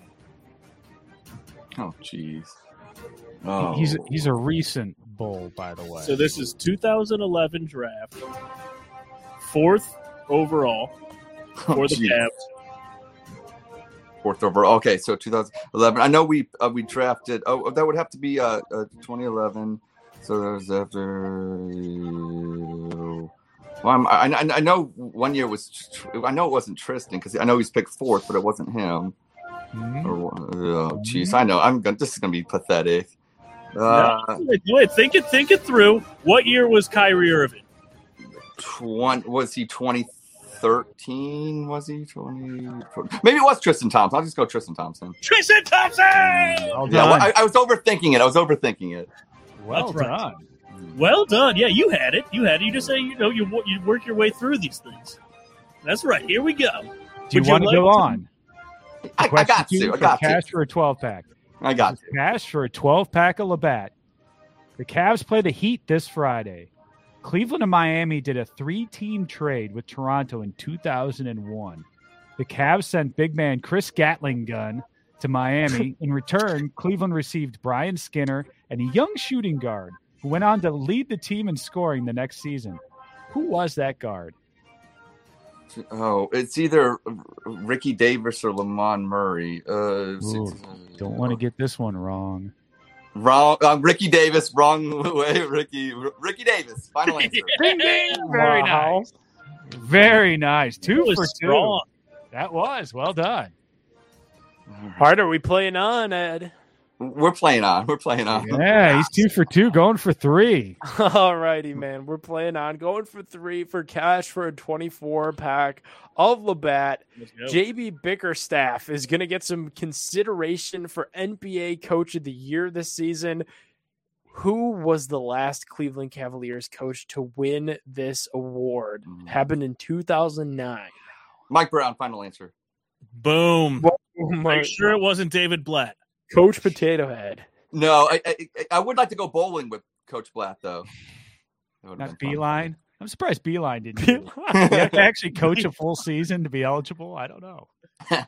Oh, jeez. Oh. He's he's a oh. recent bull, by the way. So this is 2011 draft, fourth overall for the jeez. Cavs. fourth overall. Okay, so 2011. I know we uh, we drafted. Oh, that would have to be uh, uh 2011. So that was after. Well, I'm, I, I I know one year was. I know it wasn't Tristan because I know he's picked fourth, but it wasn't him. Mhm. Or, oh, jeez, I know. I'm gonna. This is gonna be pathetic. Uh, Wait, wait, think it, think it through. What year was Kyrie Irving? twen- was he 2013? Was he 20? Maybe it was Tristan Thompson. I'll just go Tristan Thompson. Tristan Thompson. Well Yeah, well. I, I was overthinking it. I was overthinking it. well That's right. done. Well done. Yeah, you had it. You had it. You just say you know you you work your way through these things. That's right. Here we go. Do you Would you want to like go to- on? I, I got two to. I got cash to. for a 12 pack. I got to. Cash for a 12 pack of Labatt. The Cavs play the Heat this Friday. Cleveland and Miami did a three team trade with Toronto in 2001. The Cavs sent big man Chris Gatling gun to Miami. in return, Cleveland received Brian Skinner and a young shooting guard who went on to lead the team in scoring the next season. Who was that guard? Oh, it's either Ricky Davis or Lamont Murray. Uh, Ooh, Don't want to get this one wrong. wrong. Um, Ricky Davis. Wrong way. Ricky. Ricky Davis. Final answer. Ding, ding. Very Wow. nice. Very nice. Two was for strong. two. That was well done. All right, are we playing on, Ed? We're playing on. We're playing on. Yeah, he's two for two, going for three. All righty, man. We're playing on. Going for three for cash for a 24 pack of Labatt. Let's. JB Bickerstaff is going to get some consideration for NBA Coach of the Year this season. Who was the last Cleveland Cavaliers coach to win this award? Mm. Happened in 2009. Mike Brown. Final answer. Boom. Are my- you sure it wasn't David Blatt? Coach Potato Head. No, I, I, I would like to go bowling with Coach Blatt though. That Not been fun. Beeline. I'm surprised Beeline didn't. do. You have to actually coach a full season to be eligible. I don't know.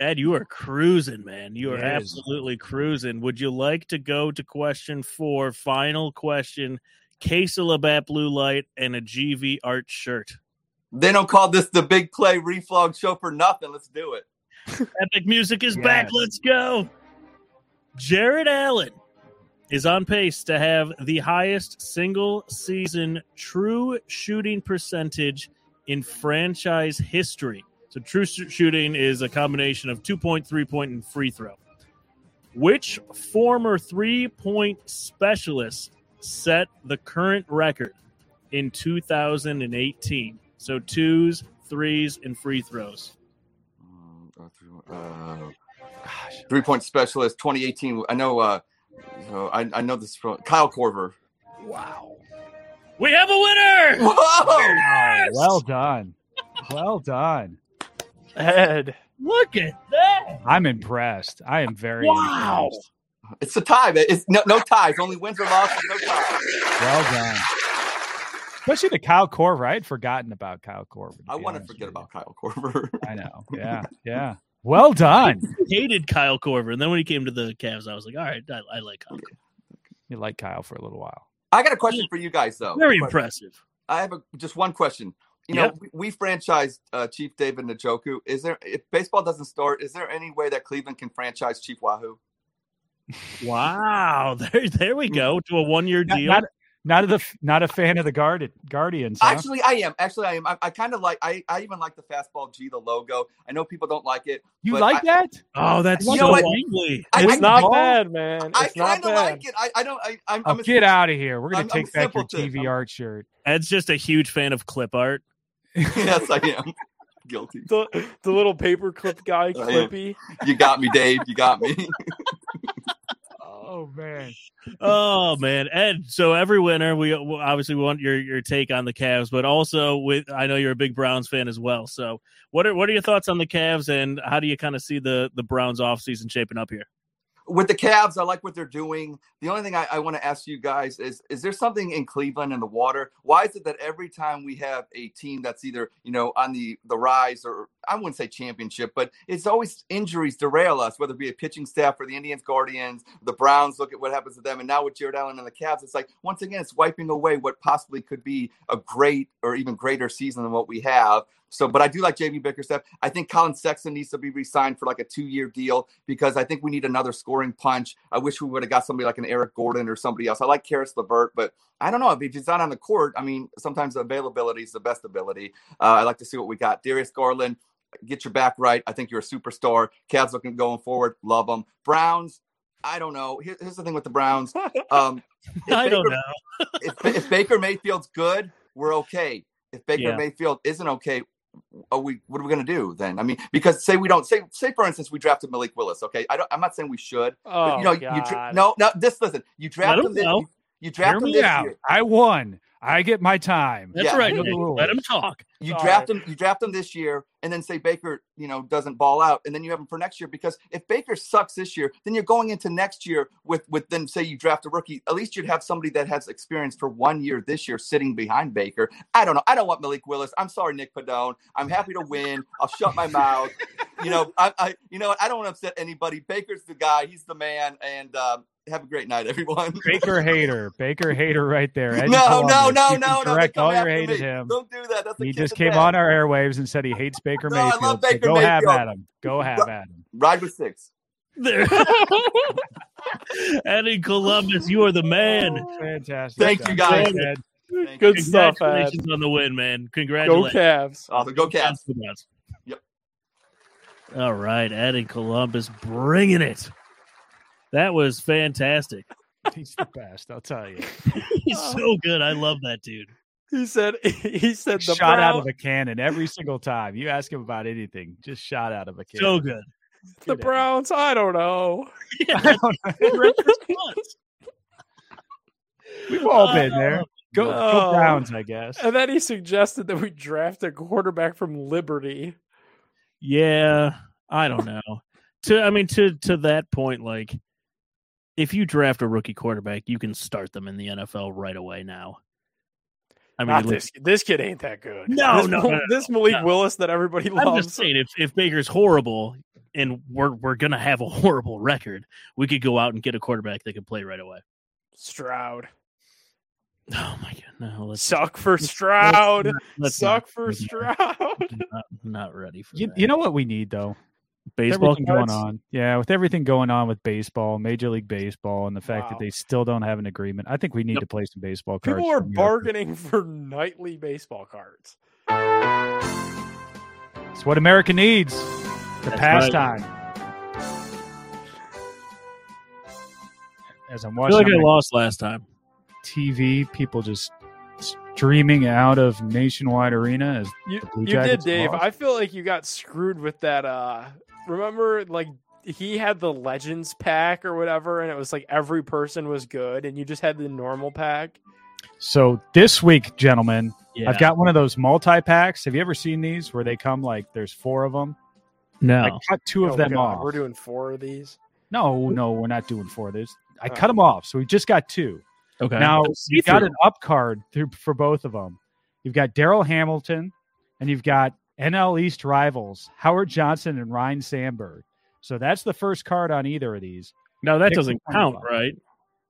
Ed, you are cruising, man. You are Yes. absolutely cruising. Would you like to go to question four? Final question. Case of Labatt Blue Light and a GV art shirt. They don't call this the big play reflog show for nothing. Let's do it. Epic music is back. Let's go. Jarrett Allen is on pace to have the highest single season true shooting percentage in franchise history. So, true shooting is a combination of two point, three point, and free throw. Which former three point specialist set the current record in 2018? So, twos, threes, and free throws. Uh, three point specialist 2018. I know. Uh, so I, I know this from Kyle Korver. Wow. We have a winner! Whoa! Well done. Well done. Ed. Look at that! I'm impressed. I am very Wow. impressed. It's a tie. It's no, no ties. Only wins or losses. No ties. Well done. Especially to Kyle Korver. I had forgotten about Kyle Korver. I want to forget about Kyle Korver. I know. Yeah. Yeah. Well done. hated Kyle Korver, and then when he came to the Cavs, I was like, all right, I, I like Kyle. Korver. You like Kyle for a little while. I got a question for you guys though. Very impressive. I have a, just one question. You Yep. know, we, we franchised uh, Chief David Njoku. Is there if baseball doesn't start? Is there any way that Cleveland can franchise Chief Wahoo? Wow, there, there we go to a one-year deal. not, not a the not a fan of the guard Guardians. Huh? Actually, I am. Actually, I am. I, I kind of like. I, I even like the fastball G, the logo. I know people don't like it. you but like I, that? oh, that's so know what? ugly. I, It's I, not I- bad, man. I It's not kind of like it. I, I don't. I, I'm. Oh, I'm a, get out of here. We're gonna I'm- I'm take back your. TV I'm- art shirt. Ed's just a huge fan of clip art. yes, I am. Guilty. The, the little paperclip guy, Clippy. You got me, Dave. You got me. Oh man. oh man, Ed. So every winter, we obviously want your your take on the Cavs, but also with I know you're a big Browns fan as well. So what are what are your thoughts on the Cavs, and how do you kind of see the the Browns offseason shaping up here? With the Cavs, I like what they're doing. The only thing I, I want to ask you guys is: Is there something in Cleveland in the water? Why is it that every time we have a team that's either you know on the the rise or I wouldn't say championship, but it's always injuries derail us, whether it be a pitching staff for the Indians, Guardians, the Browns. Look at what happens to them, and now with Jarrett Allen and the Cavs, it's like once again it's wiping away what possibly could be a great or even greater season than what we have. So, but I do like JB Bickerstaff. I think Collin Sexton needs to be re-signed for like a two-year deal because I think we need another scoring punch. I wish we would have got somebody like an Eric Gordon or somebody else. I like Caris LeVert, but I don't know if he's not on the court. I mean, sometimes availability is the best ability. Uh, I like to see what we got. Darius Garland, get your back right. I think you're a superstar. Cavs looking going forward, love them. Browns, I don't know. Here, here's the thing with the Browns. Um, I don't know. if, if Baker Mayfield's good, we're okay. If Baker Yeah. Mayfield isn't okay, are we what are we going to do then? I mean, because say we don't say say for instance we drafted Malik Willis. Okay, I don't. I'm not saying we should. Oh, but, you oh, know, you God. dra- no, no. This listen. You draft him him. This, know. you, you draft Hear him this out. year. I won. I get my time. That's Yeah. right. Know the Nick. rules. Let him talk. You Sorry. draft him. You draft him this year, and then say Baker, you know, doesn't ball out, and then you have him for next year. Because if Baker sucks this year, then you're going into next year with with then say you draft a rookie. At least you'd have somebody that has experience for one year this year sitting behind Baker. I don't know. I don't want Malik Willis. I'm sorry, Nick Padone. I'm happy to win. I'll shut my mouth. You know, I, I you know? I don't want to upset anybody. Baker's the guy. He's the man. And um, have a great night, everyone. Baker hater. Baker hater right there. Eddie no, no, Columbus. no, You no, no. Direct all your after hate at me. him. Don't do that. That's He just came death. on our airwaves and said he hates Baker No, I Mayfield. love so Baker go have Mayfield. at him. Go have at him. Ride with six. There. Eddie Columbus, you are the man. Fantastic. Thank stuff. you, guys. Thanks, Thank Good you. stuff, Ed. Congratulations on the win, man. Congratulations. Go Cavs. Awesome. Go Cavs. Yep. All right, Eddie Columbus bringing it. That was fantastic. He's the best. I'll tell you. He's so good. I love that dude. He said. He said the shot out of a cannon every single time. You ask him about anything, just shot out of a cannon. So good. the Browns. I don't know. We've all been uh, there. Go, go. Browns, I guess. And then he suggested that we draft a quarterback from Liberty. Yeah, I don't know. To I mean to to that point, like if you draft a rookie quarterback, you can start them in the NFL right away now. I mean, Not look- this. This kid ain't that good. No, this, no, no, no, this Malik no. Willis that everybody loves. I'm just saying, if if Baker's horrible and we're we're gonna have a horrible record, we could go out and get a quarterback that can play right away. Stroud. Oh my god, no, let's Suck for Stroud. not- let's Suck not for. Stroud. not, not ready for You, that. you know what we need though? With baseball everything going on. Yeah, with everything going on with baseball, Major League Baseball, and the fact Wow. that they still don't have an agreement, I think we need Yep. to play some baseball cards. People are bargaining for nightly baseball cards. It's what America needs. The That's pastime. As I'm watching, I feel watching like I lost last time. TV, people just streaming out of Nationwide Arena as You, The Blue you did, Dave. lost? I feel like you got screwed with that. Uh, remember, like he had the Legends pack or whatever, and it was like every person was good, and you just had the normal pack. So this week, gentlemen, Yeah. I've got one of those multi packs. Have you ever seen these where they come like there's four of them? no. I cut two of Oh, them God, off. We're doing four of these. No, no, we're not doing four of these. I Oh. cut them off, so we just got two. Okay. Now See you've got an up card through for both of them. You've got Darryl Hamilton, and you've got NL East rivals Howard Johnson and Ryne Sandberg. So that's the first card on either of these. No, that Pick doesn't count, right?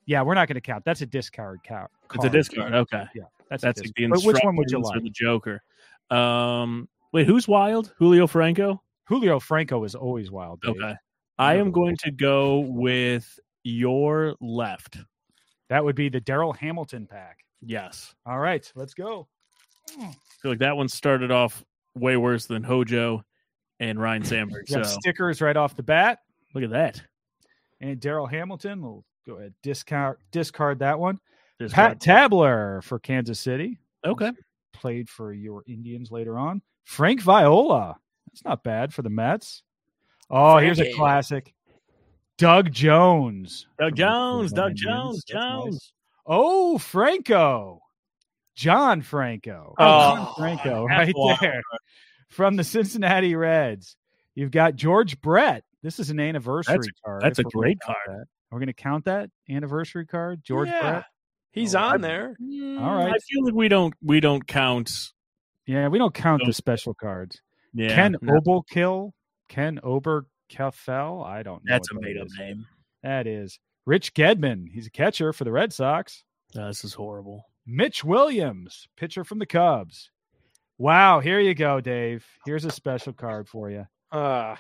Yeah, we're not going to count. That's a discard count. It's a discard. Okay. Yeah, that's, That's a like the which one would you like? the Joker. Um, wait, who's wild? Julio Franco. Julio Franco is always wild. Dave. Okay, I am going to go with your left. That would be the Darryl Hamilton pack. Yes, All right, let's go. I feel like that one started off way worse than Hojo and Ryne Sandberg. So stickers right off the bat. look at that. And Darryl Hamilton, we'll go ahead discard discard that one. This Pat. Tabler for Kansas City. Okay. Played for your Indians later on. Frank Viola. That's not bad for the Mets. Oh, here's a classic. Doug Jones. Doug Jones, Doug Cleveland Jones, Indians. That's nice. Jones. Oh, Franco. John Franco. Oh, John Franco, right wild. there. From the Cincinnati Reds. You've got George Brett. This is an anniversary That's- card. that's a if we're gonna great card. that. We're going to count that anniversary card, George Yeah. Brett. He's Oh, on I- there. All mm, right. I feel like we don't we don't count. Yeah, we don't count the special cards. Yeah, Ken no, Oberkill, Ken Oberkfell. I don't know. that's a that made up name. That is Rich Gedman. He's a catcher for the Red Sox. This is horrible. Mitch Williams, pitcher from the Cubs. Wow, here you go, Dave. Here's a special card for you. Uh,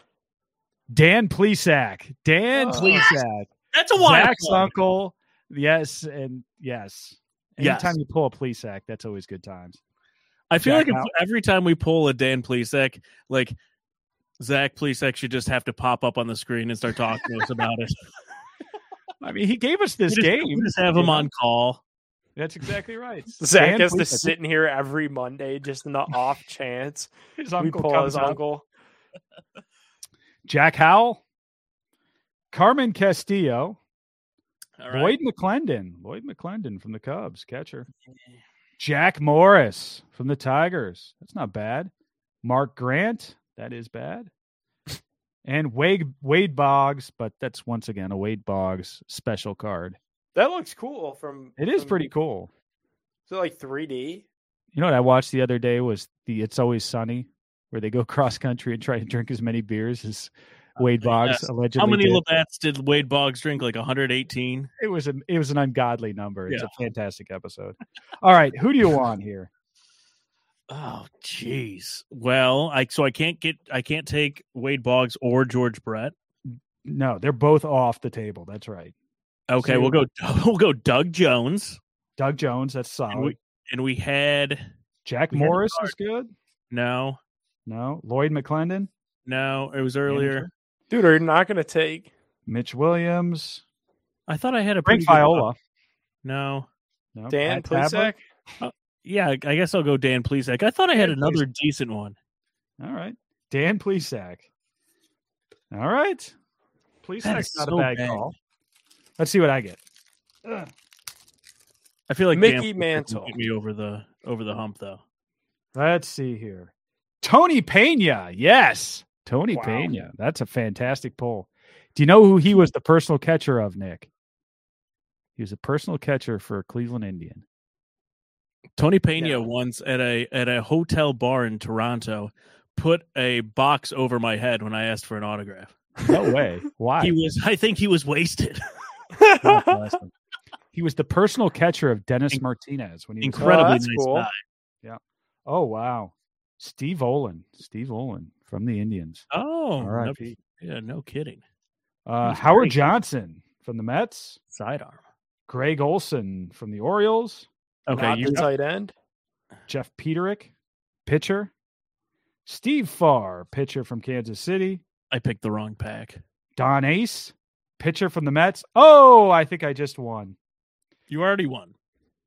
Dan Plesac. Dan. Plesac. That's a wild Zach's card. uncle. Yes, and yes. Yes. Anytime you pull a Plesac, that's always good times. I feel Jack like if, every time we pull a Dan Plesac, like Zach Plesac should just have to pop up on the screen and start talking to us about it. I mean, he gave us this We just, game. we just have him on call. That's exactly right. Zach Dan has to sit in here every Monday just in the off chance His we pull comes his up. uncle. Jack Howell, Carmen Castillo, All right. Lloyd McClendon, Lloyd McClendon from the Cubs, catcher. Jack Morris from the Tigers. That's not bad. Mark Grant, that is bad. And Wade Wade Boggs, but that's once again a Wade Boggs special card. That looks cool. From It is from- pretty cool. Is it like 3D? You know what I watched the other day was the It's Always Sunny, where they go cross country and try to drink as many beers as Wade Boggs yes. allegedly How many did. Labatt's did Wade Boggs drink? Like 118. It was an it was an ungodly number. It's a fantastic episode. All right, who do you want here? Oh, jeez. Well, I so I can't get I can't take Wade Boggs or George Brett. No, they're both off the table. That's right. Okay, So- we'll go. We'll go. Doug Jones, Doug Jones, that's solid. and we and we had Jack we Morris card. is good. no, No, Lloyd McClendon, no. It was earlier. Manager. Dude, are you not going to take? Mitch Williams, I thought I had a Frank pretty good Viola. No, No, Dan Pat Tabler. Plesac? Uh, yeah. I guess I'll go Dan Plesac. I thought I had Dan another decent one. All right, Dan Plesac. All right, That Plesac's not so a bad bad. call. Let's see what I get. I feel like Mickey Dan Plesac will Mantle. get me over the over the hump though. Let's see here. Tony Pena. Yes. Tony Wow. Pena. That's a fantastic pull. Do you know who he was the personal catcher of, Nick? He was a personal catcher for a Cleveland Indian. Tony Pena No. once at a at a hotel bar in Toronto put a box over my head when I asked for an autograph. No way. Why? He was I think he was wasted. God bless him. He was the personal catcher of Dennis In- Martinez when he was Incredibly nice cool. guy. Yeah. Oh wow. Steve Olin. Steve Olin from the Indians. Oh, no, yeah, no kidding. Uh, Howard great. Johnson from the Mets. Sidearm. Greg Olson from the Orioles. Okay, Not you the got, tight end. Jeff Peterek, pitcher. Steve Farr, pitcher from Kansas City. I picked the wrong pack. Don Aase, pitcher from the Mets. Oh, I think I just won. You already won.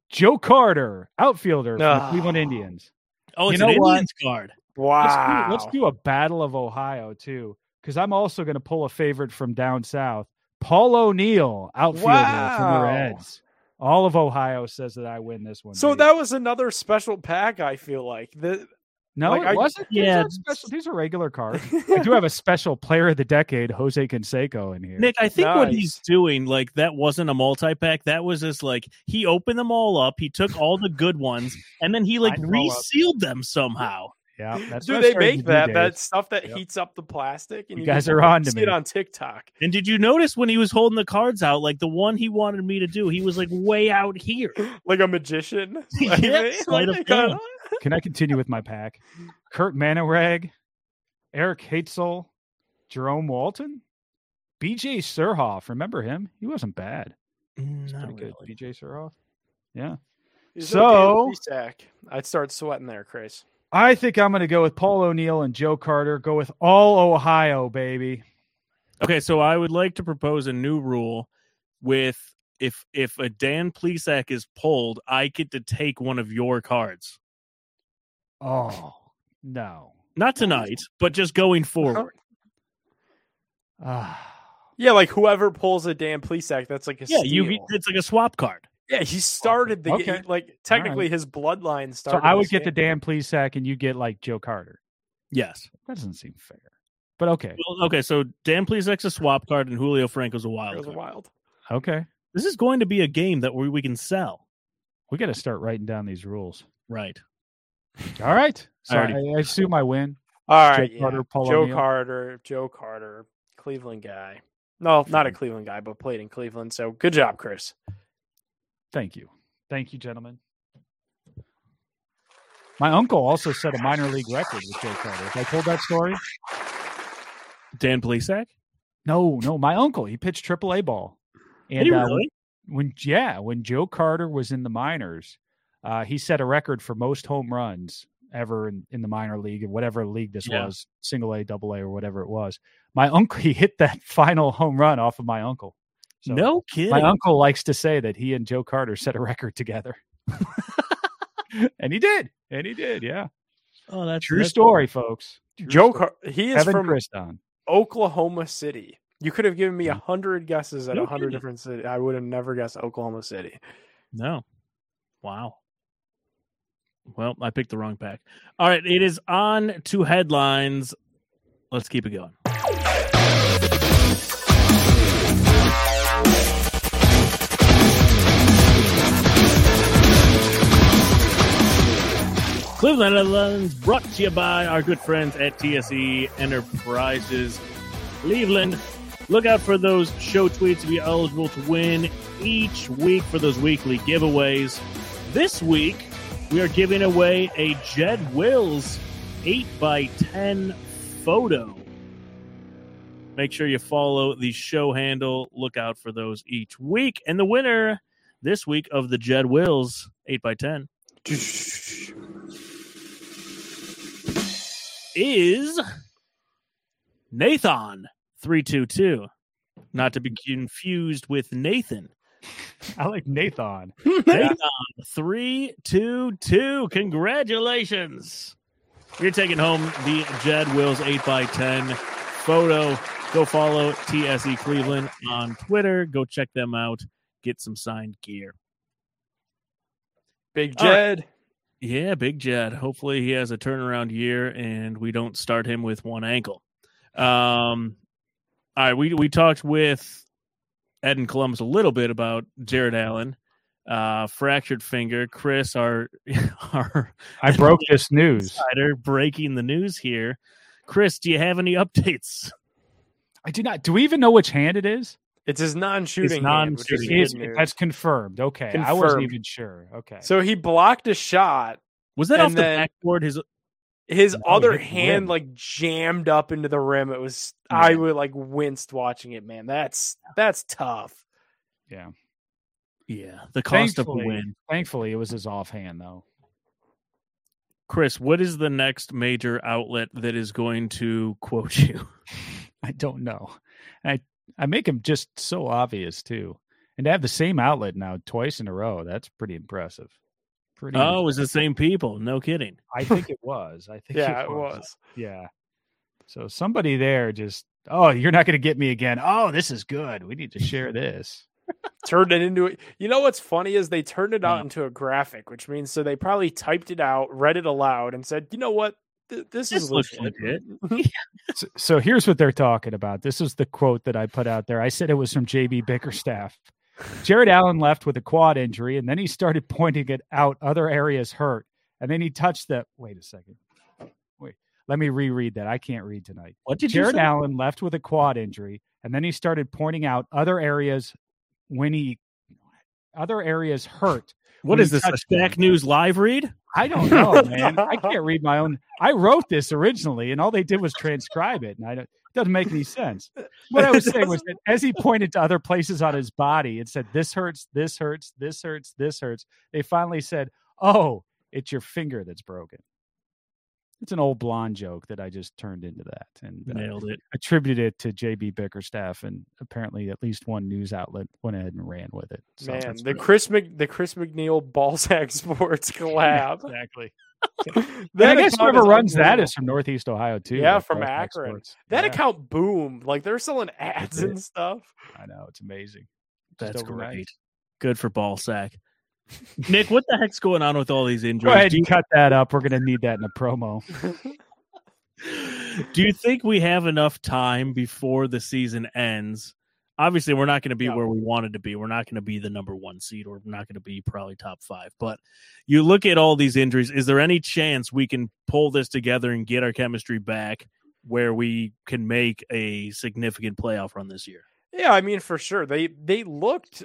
Joe Carter, outfielder from the Ah. Cleveland Indians. Oh, You know an what? Indians card. Wow. Let's do, let's do a battle of Ohio too, because I'm also going to pull a favorite from down south. Paul O'Neill, outfielder from the Reds. All of Ohio says that I win this one. So baby. that was another special pack. I feel like the no, like, it I- wasn't. These Yeah, aren't special. These are regular cards. I do have a special player of the decade, Jose Canseco, in here. Nick, I think what he's doing, like that wasn't a multi pack. That was just like he opened them all up. He took all the good ones and then he like Lined up. Uh, resealed them somehow. Yeah, that's do they make that Dave. that stuff that Yep. heats up the plastic? And You can guys are on to see me. it on TikTok. And did you notice when he was holding the cards out, like the one he wanted me to do, he was like way out here. like a magician. Yeah, Like, sleight of like, hand. Can I continue with my pack? Kirt Manwaring, Eric Hetzel, Jerome Walton, BJ Surhoff. Remember him? He wasn't bad. He's Not really. good. BJ Surhoff. Yeah. He's So- okay. I'd start sweating there, Chris. I think I'm going to go with Paul O'Neill and Joe Carter. Go with all Ohio, baby. Okay, so I would like to propose a new rule with if if a Dan Plesac is pulled, I get to take one of your cards. Oh, no. Not tonight, but just going forward. Ah. Yeah, like whoever pulls a Dan Plesac, that's like a Yeah, steal. you. It's like a swap card. Yeah, he started the Okay. game. Like technically, his bloodline started. So. I would this get the game. Dan Plesac and you get like Joe Carter. Yes. That doesn't seem fair. But okay. Well, okay, so Dan Plesac's a swap card and Julio Franco's a It wild was card. wild. Okay. This is going to be a game that we, we can sell. We got to start writing down these rules. Right. All right. So I, I assume I win. All right, Joe yeah. Carter, Paul Joe O'Neill. Carter, Joe Carter, Cleveland guy. No, not a Cleveland guy, but played in Cleveland. So good job, Chris. Thank you. Thank you, gentlemen. My uncle also set a minor league record with Joe Carter. Have I told that story? Dan Plesac? No, no. My uncle, he pitched AAA ball. And uh, really? when yeah, when Joe Carter was in the minors, uh, he set a record for most home runs ever in, in the minor league, whatever league this Yeah. was, single A, double A, or whatever it was. My uncle he hit that final home run off of my uncle. So no kidding. my uncle likes to say that he and Joe Carter set a record together. and he did. And he did, yeah. oh, that's True that's- story, folks. True Joe, story. Car- he is Kevin from Christon. Oklahoma City. You could have given me a hundred guesses at a No hundred different cities. I would have never guessed Oklahoma City. No. Wow. Well, I picked the wrong pack. All right, it is on to headlines. Let's keep it going. Cleveland Headlines brought to you by our good friends at TSE Enterprises Cleveland. Look out for those show tweets to be eligible to win each week for those weekly giveaways. This week, we are giving away a Jed Wills 8x10 photo. Make sure you follow the show handle. Look out for those each week. And the winner this week of the Jed Wills 8x10 is Nathan 322. Not to be confused with Nathan. I like Nathan. Nathan 322. Congratulations. You're taking home the Jed Wills 8x10 photo. Go follow TSE Cleveland on Twitter. Go check them out. Get some signed gear. Big All right. Jed. Yeah, Big Jed. Hopefully he has a turnaround year and we don't start him with one ankle. Um all right, we we talked with Ed and Columbus a little bit about Jarrett Allen, uh fractured finger. Chris, our our I broke this news. insider breaking the news here. Chris, do you have any updates? I do not. Do we even know which hand it is? It's his non-shooting It's hand, which is non-shooting. It is- good news. that's confirmed. Okay, I wasn't even sure. Okay, So he blocked a shot. Was that off the backboard? His His oh, No, other hand rim. like jammed up into the rim. It was I would like winced watching it, man. That's that's tough. yeah. yeah, the cost of the win. thankfully, it was his offhand though. Chris, what is the next major outlet that is going to quote you? I don't know. I I make them just so obvious too, and to have the same outlet now twice in a row. That's pretty impressive. Pretty. Oh, it's the same people. No kidding. I think it was. I think Yeah, it it was. was. Yeah. So somebody there just, oh, you're not going to get me again. Oh, this is good. We need to share this. Turned it into it. You know what's funny is they turned it out Yeah. into a graphic, which means so they probably typed it out, read it aloud, and said, "You know what? Th- this, This is looks legit." So, so here's what they're talking about. This is the quote that I put out there. I said it was from JB Bickerstaff. Jarrett Allen left with a quad injury, and then he started pointing it out other areas hurt. And then he touched the. Wait a second. Wait, let me reread that. I can't read tonight. What did Jarrett say? Allen left with a quad injury, and then he started pointing out other areas when he other areas hurt. What is this? A. Shack News live read? I don't know, man. I can't read my own. I wrote this originally, and all they did was transcribe it, and I don't. It doesn't make any sense. What I was saying was that as he pointed to other places on his body and said, "This hurts, this hurts, this hurts, this hurts," they finally said, "Oh, it's your finger that's broken." It's an old blonde joke that I just turned into that and uh, Nailed it. attributed it to JB Bickerstaff, and apparently at least one news outlet went ahead and ran with it. So Man, the pretty- Chris Mc, the Chris McNeil Ballsack Sports collab. exactly. That I guess whoever runs that is from Northeast Ohio too. Yeah, like from Ballpark Akron. Sports. That Yeah, account boomed. Like they're selling ads and stuff. I know it's amazing. That's great. Good for ball sack. Nick, what the heck's going on with all these injuries? Go ahead Do and cut that up. We're gonna need that in a promo. do you think we have enough time before the season ends? Obviously, we're not going to be No. where we wanted to be. We're not going to be the number one seed. We're not going to be probably top five. But you look at all these injuries. Is there any chance we can pull this together and get our chemistry back where we can make a significant playoff run this year? Yeah, I mean for sure. They they looked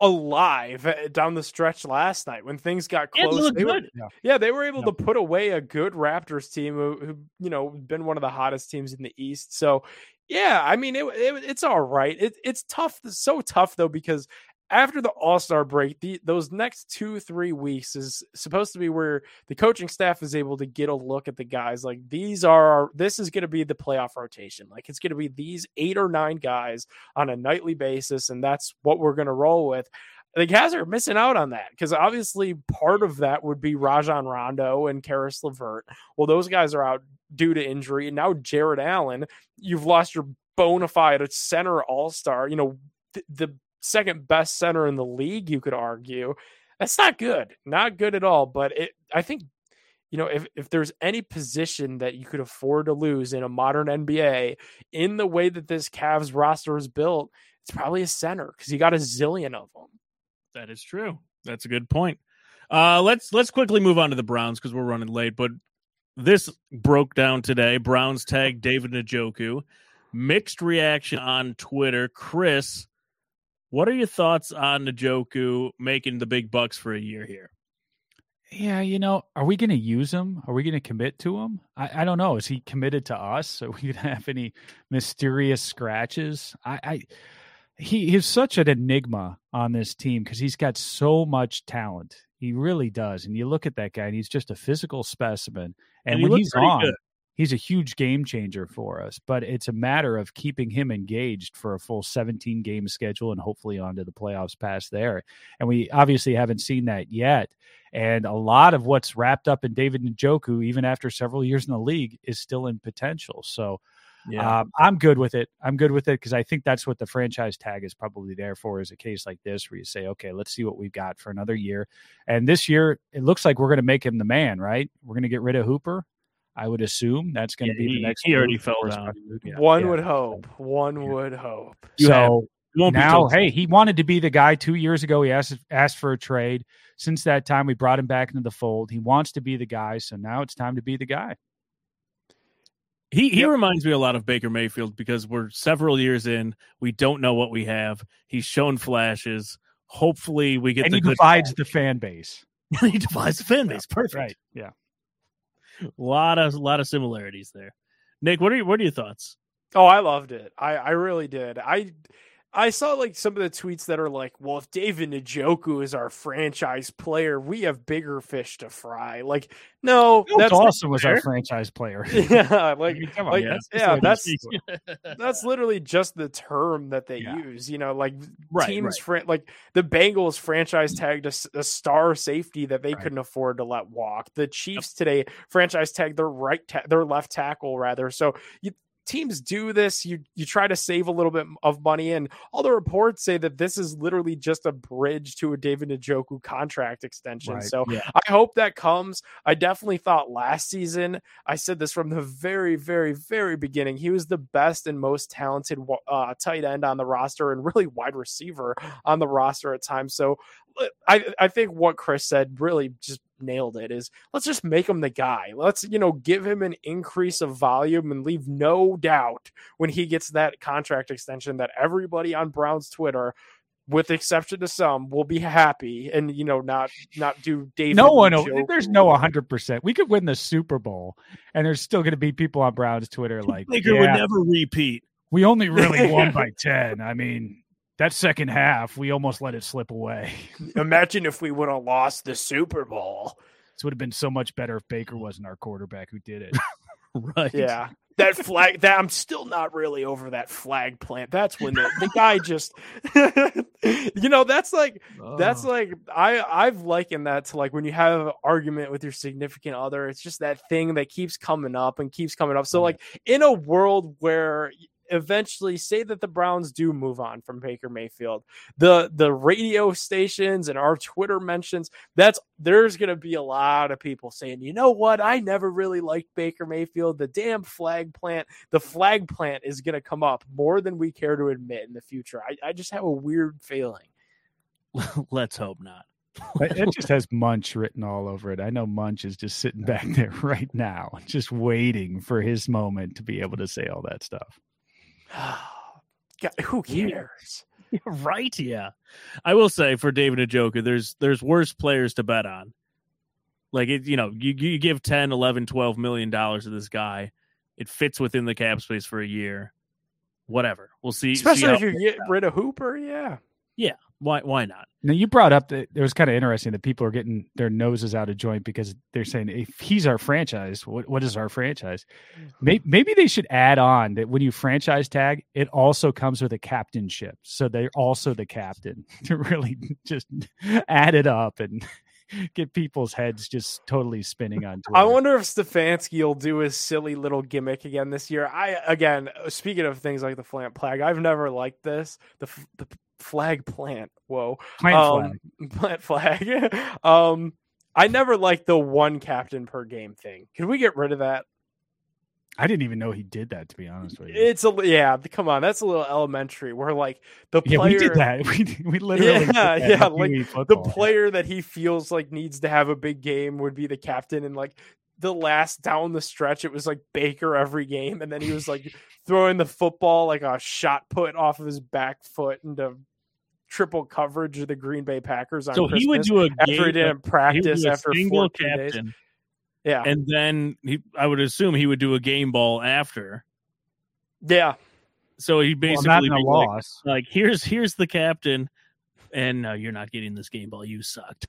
alive uh, down the stretch last night when things got Yeah, they close. They were- good. yeah, they were able Yeah. to put away a good Raptors team who, who you know been one of the hottest teams in the East. So yeah, I mean it, it it's all right. It, it's tough, so tough though because after the All Star break, the, those next two three weeks is supposed to be where the coaching staff is able to get a look at the guys. Like these are our, this is going to be the playoff rotation. Like it's going to be these eight or nine guys on a nightly basis, and that's what we're going to roll with. The guys are missing out on that because obviously part of that would be Rajon Rondo and Caris LeVert. Well, those guys are out due to injury, and now Jarrett Allen, you've lost your bona fide center all star. You know the second best center in the league, you could argue. That's not good. Not good at all. But it I think, you know, if, if there's any position that you could afford to lose in a modern NBA in the way that this Cavs roster is built, it's probably a center because you got a zillion of them. That is true. That's a good point. Uh, let's let's quickly move on to the Browns because we're running late. But this broke down today. Browns tag David Njoku. Mixed reaction on Twitter. Chris, what are your thoughts on Njoku making the big bucks for a year here? Yeah, you know, are we going to use him? Are we going to commit to him? I, I don't know. Is he committed to us? Are we going to have any mysterious scratches? I, I he he's such an enigma on this team because he's got so much talent. He really does. And you look at that guy, and he's just a physical specimen. And, And he when he's on, good. He's a huge game changer for us. But it's a matter of keeping him engaged for a full 17 game schedule and hopefully onto the playoffs past there. And we obviously haven't seen that yet. And a lot of what's wrapped up in David Njoku, even after several years in the league, is still in potential. So um, I'm good with it. I'm good with it because I think that's what the franchise tag is probably there for is a case like this where you say, okay, let's see what we've got for another year. And this year, it looks like we're going to make him the man, right? We're going to get rid of Hooper. I would assume that's going to Yeah, be he- the next. he already fell down. Yeah, One yeah. would hope. One would hope. So won't now, till- hey, he wanted to be the guy two years ago. He asked asked for a trade. Since that time, we brought him back into the fold. He wants to be the guy, so now it's time to be the guy. He he Yep. reminds me a lot of Baker Mayfield because we're several years in. We don't know what we have. He's shown flashes. Hopefully, we get and the he good. divides the fan base. he divides the fan base. Perfect. Right. Yeah. A lot of lot of similarities there. Nick, what are your what are your thoughts? Oh, I loved it. I, I really did. I I saw like some of the tweets that are like, well, if David Njoku is our franchise player, we have bigger fish to fry. Like, no, That's that's awesome was our franchise player. yeah, I like mean, come on, man. That's yeah, that's that's literally just the term that they Yeah. use. You know, like Right, teams, fran- like the Bengals franchise tagged a star safety that they Right. couldn't afford to let walk. The Chiefs today franchise tagged their right, ta- their left tackle rather. So you, teams do this. You you try to save a little bit of money, and all the reports say that this is literally just a bridge to a David Njoku contract extension. Right, So yeah. I hope that comes. I definitely thought last season, I said this from the very, very, very beginning. He was the best and most talented uh, tight end on the roster and really wide receiver on the roster at times. So I, I think what Chris said really just nailed it is let's just make him the guy. Let's, you know, give him an increase of volume and leave no doubt when he gets that contract extension that everybody on Brown's Twitter with exception to some, will be happy and you know not not do David. no one. Njoku. There's no 100. percent We could win the Super Bowl, and there's still going to be people on Brown's Twitter like, Baker yeah, would never repeat. we only really won by 10. I mean, that second half, we almost let it slip away. Imagine if we would have lost the Super Bowl. This would have been so much better if Baker wasn't our quarterback who did it. Right. Yeah. that flag that I'm still not really over that flag plant. That's when the, the guy just you know, that's like that's Oh. like I I've likened that to like when you have an argument with your significant other, it's just that thing that keeps coming up and keeps coming up. So like in a world where eventually say that the Browns do move on from Baker Mayfield, the the radio stations and our Twitter mentions, that's there's gonna be a lot of people saying, you know what, I never really liked Baker Mayfield. The damn flag plant, the flag plant is gonna come up more than we care to admit in the future. I, I just have a weird feeling. Let's hope not. It it just has Munch written all over it. I know Munch is just sitting back there right now, just waiting for his moment to be able to say all that stuff. God, who cares? right? Yeah. I will say for David Njoku, there's there's worse players to bet on. Like it, you know, you, you give 10, 11, 12 million dollars to this guy. It fits within the cap space for a year. Whatever. We'll see. see Especially how- if you get rid of Hooper, yeah. yeah. Why why not? Now you brought up that it was kind of interesting that people are getting their noses out of joint because they're saying if he's our franchise, what what is our franchise? Mm-hmm. Maybe, maybe they should add on that when you franchise tag, it also comes with a captainship, so they're also the captain to really just add it up and get people's heads just totally spinning on. Twitter. I wonder if Stefanski will do his silly little gimmick again this year. I again, uh, speaking of things like the plant flag, I've never liked this. The the flag plant. Whoa, Plant um, flag. plant flag. um, I never liked the one captain per game thing. Can we get rid of that? I didn't even know he did that. To be honest with you, It's a yeah. Come on, that's a little elementary. Where like the yeah, player, we did that. We we literally Yeah, yeah, like, the player that he feels like needs to have a big game would be the captain and like the last down the stretch it was like Baker every game and then he was like throwing the football like a shot put off of his back foot into triple coverage of the Green Bay Packers on So he would do a after he game. didn't practice do a after single 14 days. Yeah. and then he, I would assume he would do a game ball after. yeah. So he Well, basically not in a like, loss. like here's here's the captain and no you're not getting this game ball you sucked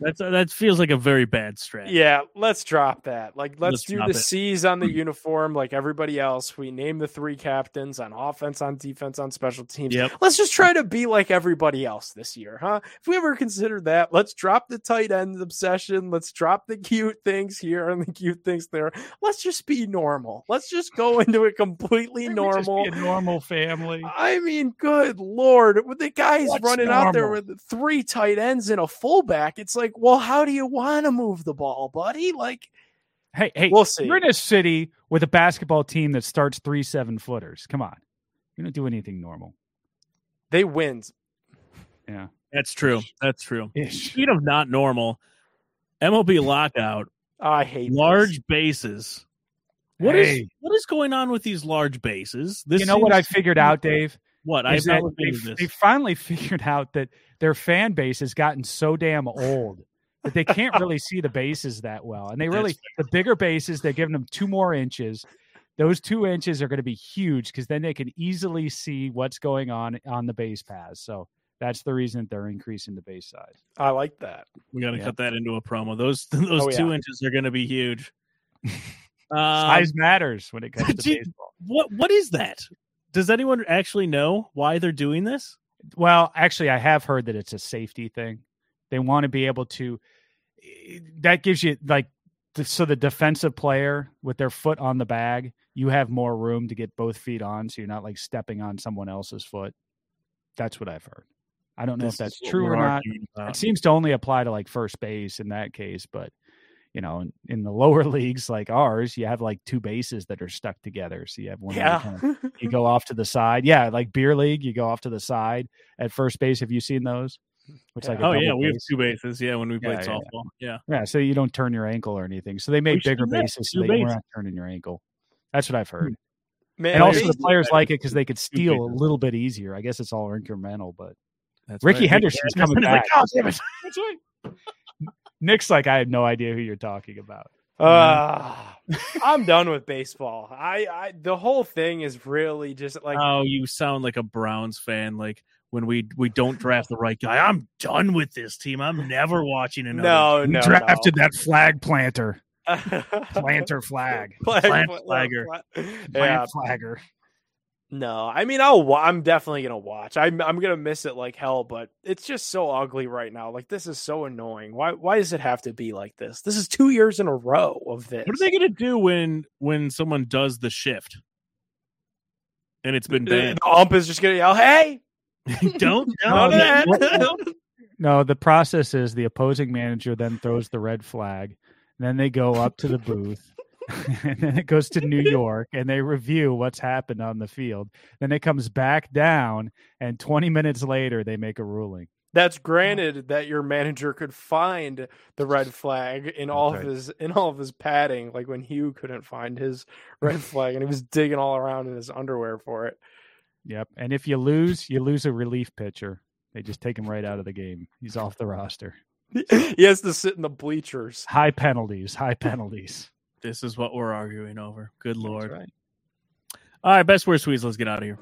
that's uh, that feels like a very bad strategy Yeah, let's drop that. Like, let's, Let's do the it. C's on the uniform like everybody else. We name the three captains on offense, on defense, on special teams. Yep. Let's just try to be like everybody else this year, huh? If we ever considered that, let's drop the tight end obsession. Let's drop the cute things here and the cute things there. Let's just be normal. Let's just go into it completely Can't just be normal. a normal family. I mean, good lord, with the guys What's running out there with three tight ends and a fullback, it's like, well, how do you want to move the ball, buddy? Like, Hey, hey, We'll see. You're in a city with a basketball team that starts three seven footers. Come on, you don't do anything normal. they wins. Yeah, that's true that's true Ish. speaking of not normal mlb lockout I hate large this. bases What is Hey. what is going on with these large bases this you know what I figured out, Dave? What i is have not that looked they, into this they finally figured out that their fan base has gotten so damn old that they can't really see the bases that well. And they really the bigger bases, they're giving them two more inches. Those two inches are going to be huge because then they can easily see what's going on on the base paths. So that's the reason they're increasing the base size. I like that. we got to Yeah. cut that into a promo those those Oh, two yeah. inches are going to be huge um, size matters when it comes to Gee, baseball. what what is that does anyone actually know why they're doing this Well, actually, I have heard that it's a safety thing. They want to be able to. Eh, that gives you like so the defensive player with their foot on the bag, you have more room to get both feet on, so you're not like stepping on someone else's foot. That's what I've heard. I don't know This if that's true or not. It seems to only apply to like first base in that case, but you know, in, in the lower leagues like ours, you have like two bases that are stuck together. So you have one. you Yeah. kinda- you go off to the side. Yeah, like beer league, you go off to the side at first base. Have you seen those? It's like oh yeah double we have two bases yeah when we played Yeah, yeah, softball yeah Yeah, so you don't turn your ankle or anything. So they made bigger bases so you're bases. not turning your ankle. That's what I've hmm. heard. Man, And also the players like it because they could steal a little bit easier. I guess it's all incremental, but That's Ricky right. Henderson's coming Henderson's like, back. "Oh, damn it." That's right. Nick's like, I have no idea who you're talking about. Ah, I'm done with baseball. I, I the whole thing is really just like oh, you sound like a Browns fan. Like when we we don't draft the right guy, I'm done with this team. I'm never watching another. no, We no, drafted that flag planter. Planter flag. Flag- Plant flag- flagger. flag- Plant Yeah, flagger. No, I mean, I'll. wa- I'm definitely gonna watch. I'm. I'm gonna miss it like hell, but it's just so ugly right now. Like this is so annoying. Why? Why does it have to be like this? This is two years in a row of this. What are they going to do when when someone does the shift? And it's been The, banned. the ump is just gonna yell, "Hey, don't none of that." No, the process is the opposing manager then throws the red flag. Then they go up to the booth. and then it goes to New York and they review what's happened on the field. Then it comes back down and 20 minutes later they make a ruling. That's granted that your manager could find the red flag in all right. of his in all of his padding, like when Hue couldn't find his red flag and he was digging all around in his underwear for it. Yep. And if you lose, you lose a relief pitcher. They just take him right out of the game. He's off the roster. he has to sit in the bleachers. High penalties, high penalties. This is what we're arguing over. Good lord. right. All right, best worst sweets. Let's get out of here.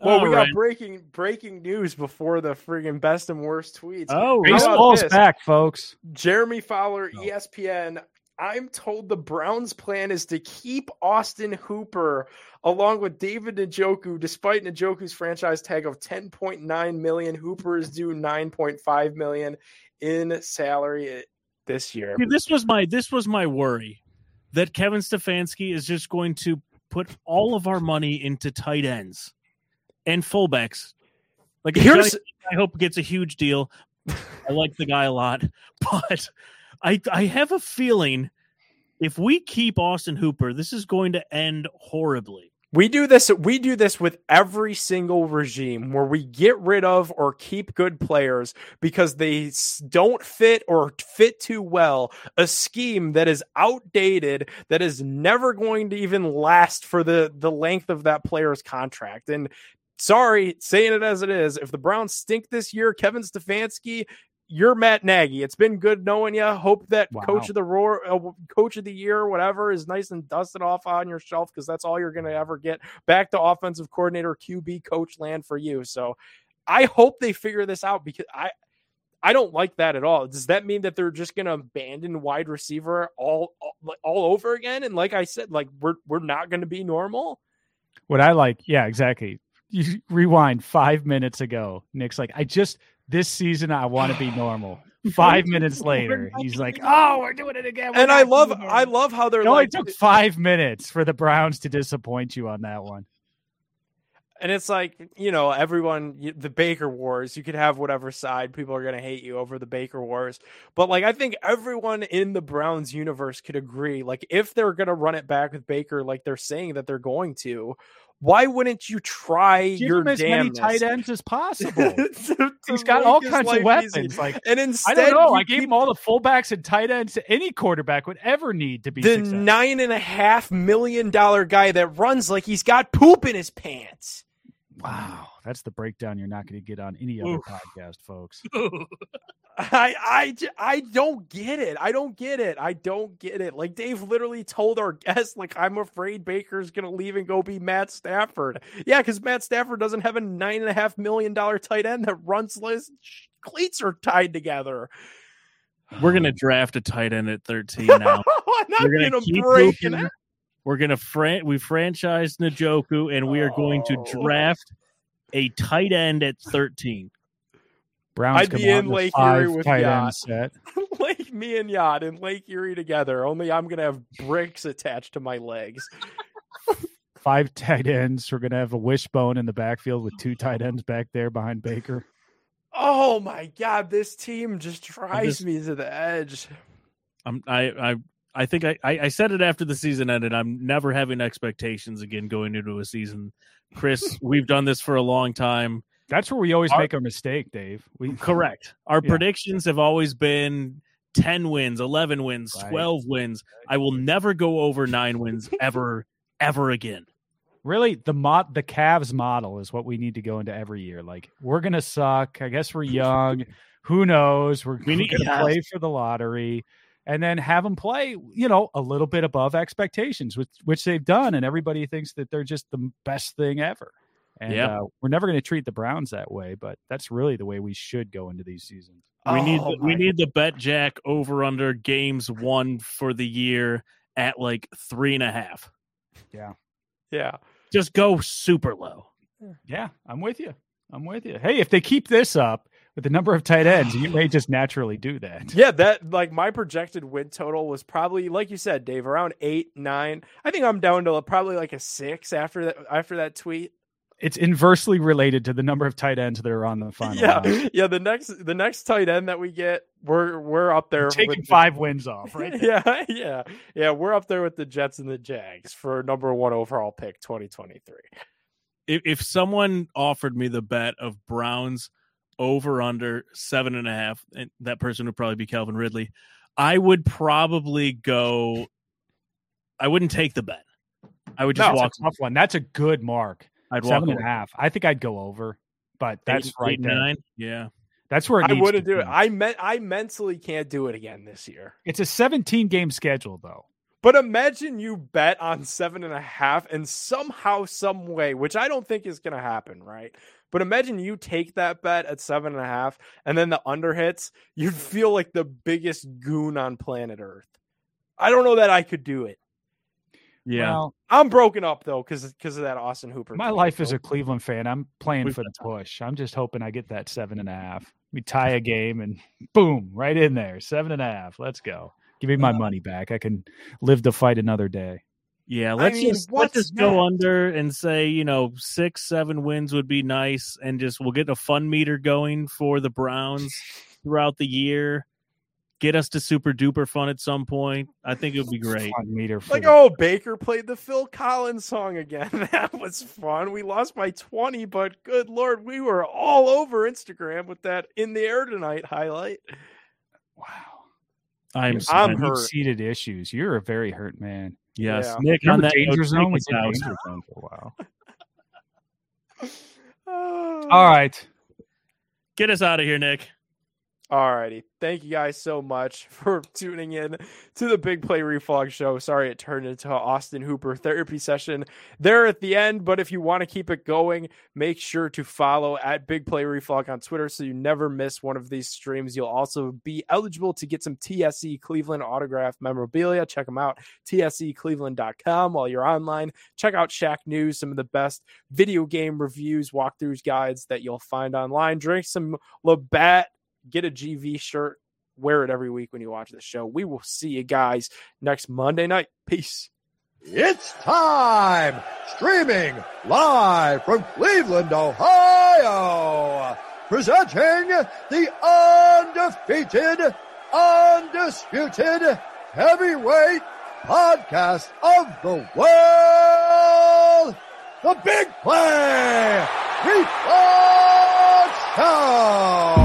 Well, we All got breaking breaking news before the friggin' best and worst tweets. Oh, Baseball's back, folks. Jeremy Fowler, oh. No. ESPN. I'm told the Browns' plan is to keep Austin Hooper along with David Njoku, despite Njoku's franchise tag of 10.9 million. Hooper is due 9.5 million in salary this year. This was my this was my worry that Kevin Stefanski is just going to put all of our money into tight ends and fullbacks. Like Here's- Johnny, I hope gets a huge deal. I like the guy a lot, but I I have a feeling if we keep Austin Hooper, this is going to end horribly. We do this. We do this with every single regime where we get rid of or keep good players because they don't fit or fit too well. A scheme that is outdated, that is never going to even last for the the length of that player's contract. And sorry, saying it as it is, if the Browns stink this year, Kevin Stefanski. You're Matt Nagy. It's been good knowing you. Hope that Wow. coach of the roar, uh, coach of the year, whatever, is nice and dusted off on your shelf because that's all you're going to ever get back to offensive coordinator QB coach land for you. So I hope they figure this out because I I don't like that at all. Does that mean that they're just going to abandon wide receiver all, all all over again? And like I said, like we're we're not going to be normal. What I like, yeah, exactly. You rewind five minutes ago. Nick's like, I just this season I want to be normal. Five minutes later, he's like, "Oh, we're doing it again." We're And I love. I love how they're No, It only like took five minutes for the Browns to disappoint you on that one. and it's like you know everyone, the baker wars you could have whatever side people are going to hate you over the baker wars but like i think everyone in the browns universe could agree like if they're going to run it back with baker like they're saying that they're going to why wouldn't you try Give your him as many tight ends as possible. to- He's got all kinds of easy. weapons. Like and I instead don't know. I gave him all the fullbacks and tight ends any quarterback would ever need to be the successful. nine and a half million dollar guy that runs like he's got poop in his pants Wow, that's the breakdown you're not going to get on any other Oof. podcast, folks. I, I I don't get it. I don't get it. I don't get it. Like Dave literally told our guest, like, I'm afraid Baker's gonna leave and go be Matt Stafford. Yeah, because Matt Stafford doesn't have a nine and a half million dollar tight end that runs list cleats are tied together. We're gonna draft a tight end at 13 now. I'm not We're gonna gonna keep break it. We're gonna fran- we franchised Njoku, and we are going to Oh. draft a tight end at 13. Browns I'd be in Lake Erie with tight Yacht. end set. Lake me and Yacht and Lake Erie together. Only I'm gonna have bricks attached to my legs. Five tight ends. We're going to have a wishbone in the backfield with two tight ends back there behind Baker. Oh my god, this team just drives just- me to the edge. I'm I I I think I, I I said it after the season ended. I'm never having expectations again going into a season. Chris, we've done this for a long time. That's where we always Our- make our mistake, Dave. We Correct. Our Yeah. predictions have always been 10 wins, 11 wins, Right. 12 wins. I will never go over 9 wins ever ever again. really the mod the Cavs model is what we need to go into every year. Like we're going to suck. I guess we're young. Who knows? We're, We need- going to play for the lottery. And then have them play, you know, a little bit above expectations, which which they've done, and everybody thinks that they're just the best thing ever. And Yeah. uh, we're never going to treat the Browns that way, but that's really the way we should go into these seasons. We need Oh the, we need the bet jack over under games won for the year at like three and a half. Yeah, Yeah. Just go super low. Yeah, I'm with you. I'm with you. Hey, if they keep this up with the number of tight ends, you may just naturally do that. Yeah, that like my projected win total was probably like you said, Dave, around eight, nine. I think I'm down to probably like a six after that after that tweet. It's inversely related to the number of tight ends that are on the final. yeah, roster. yeah. The next the next tight end that we get, we're we're up there taking with the- five wins off, right? Yeah, yeah, yeah. We're up there with the Jets and the Jags for number one overall pick, 2023. If, if someone offered me the bet of Browns over under seven and a half, and that person would probably be Calvin Ridley, I would probably go. I wouldn't take the bet. I would just That's walk. a tough one. That's a good mark. I'd walk Seven and a half. I think I'd go over, but that's Eight- right eight, there. nine. Yeah. That's where it I wouldn't to do it. I meant I mentally can't do it again this year. It's a 17 game schedule, though. But imagine you bet on seven and a half and somehow, some way, which I don't think is going to happen, right? But imagine you take that bet at seven and a half and then the under hits, you'd feel like the biggest goon on planet Earth. I don't know that I could do it. Yeah. Well, I'm broken up though because because of that Austin Hooper. my life as so- a Cleveland fan, I'm playing We've for the push. I'm just hoping I get that seven and a half. We tie a game and boom, right in there. Seven and a half. Let's go. Give me my money back. I can live to fight another day. Yeah, let's mean, just let's what's just go under and say you know six seven wins would be nice, and just we'll get a fun meter going for the Browns throughout the year. Get us to super duper fun at some point. I think it would be great. Fun meter for Like, oh, Baker played the Phil Collins song again. That was fun. We lost by 20, but good lord, we were all over Instagram with that in the air tonight highlight. wow. I'm I'm I'm hurt. Seated issues. You're a very hurt man. yes, Yeah. Nick on Remember that danger zone? take We us did out. danger zone for a while. All All right. Ah. Get us out of here, Nick. Alrighty. Thank you guys so much for tuning in to the Big Play Refog show. Sorry it turned into Austin Hooper therapy session there at the end, but if you want to keep it going, make sure to follow at Big Play Refog on Twitter so you never miss one of these streams. You'll also be eligible to get some TSE Cleveland autograph memorabilia. Check them out, tsecleveland.com. While you're online, check out Shack News, some of the best video game reviews, walkthroughs, guides that you'll find online. Drink some Labatt get a GV shirt, wear it every week when you watch the show. We will see you guys next Monday night. Peace. It's time! Streaming live from Cleveland, Ohio! Presenting the undefeated, undisputed heavyweight podcast of the world! The Big Play! Reflex Show!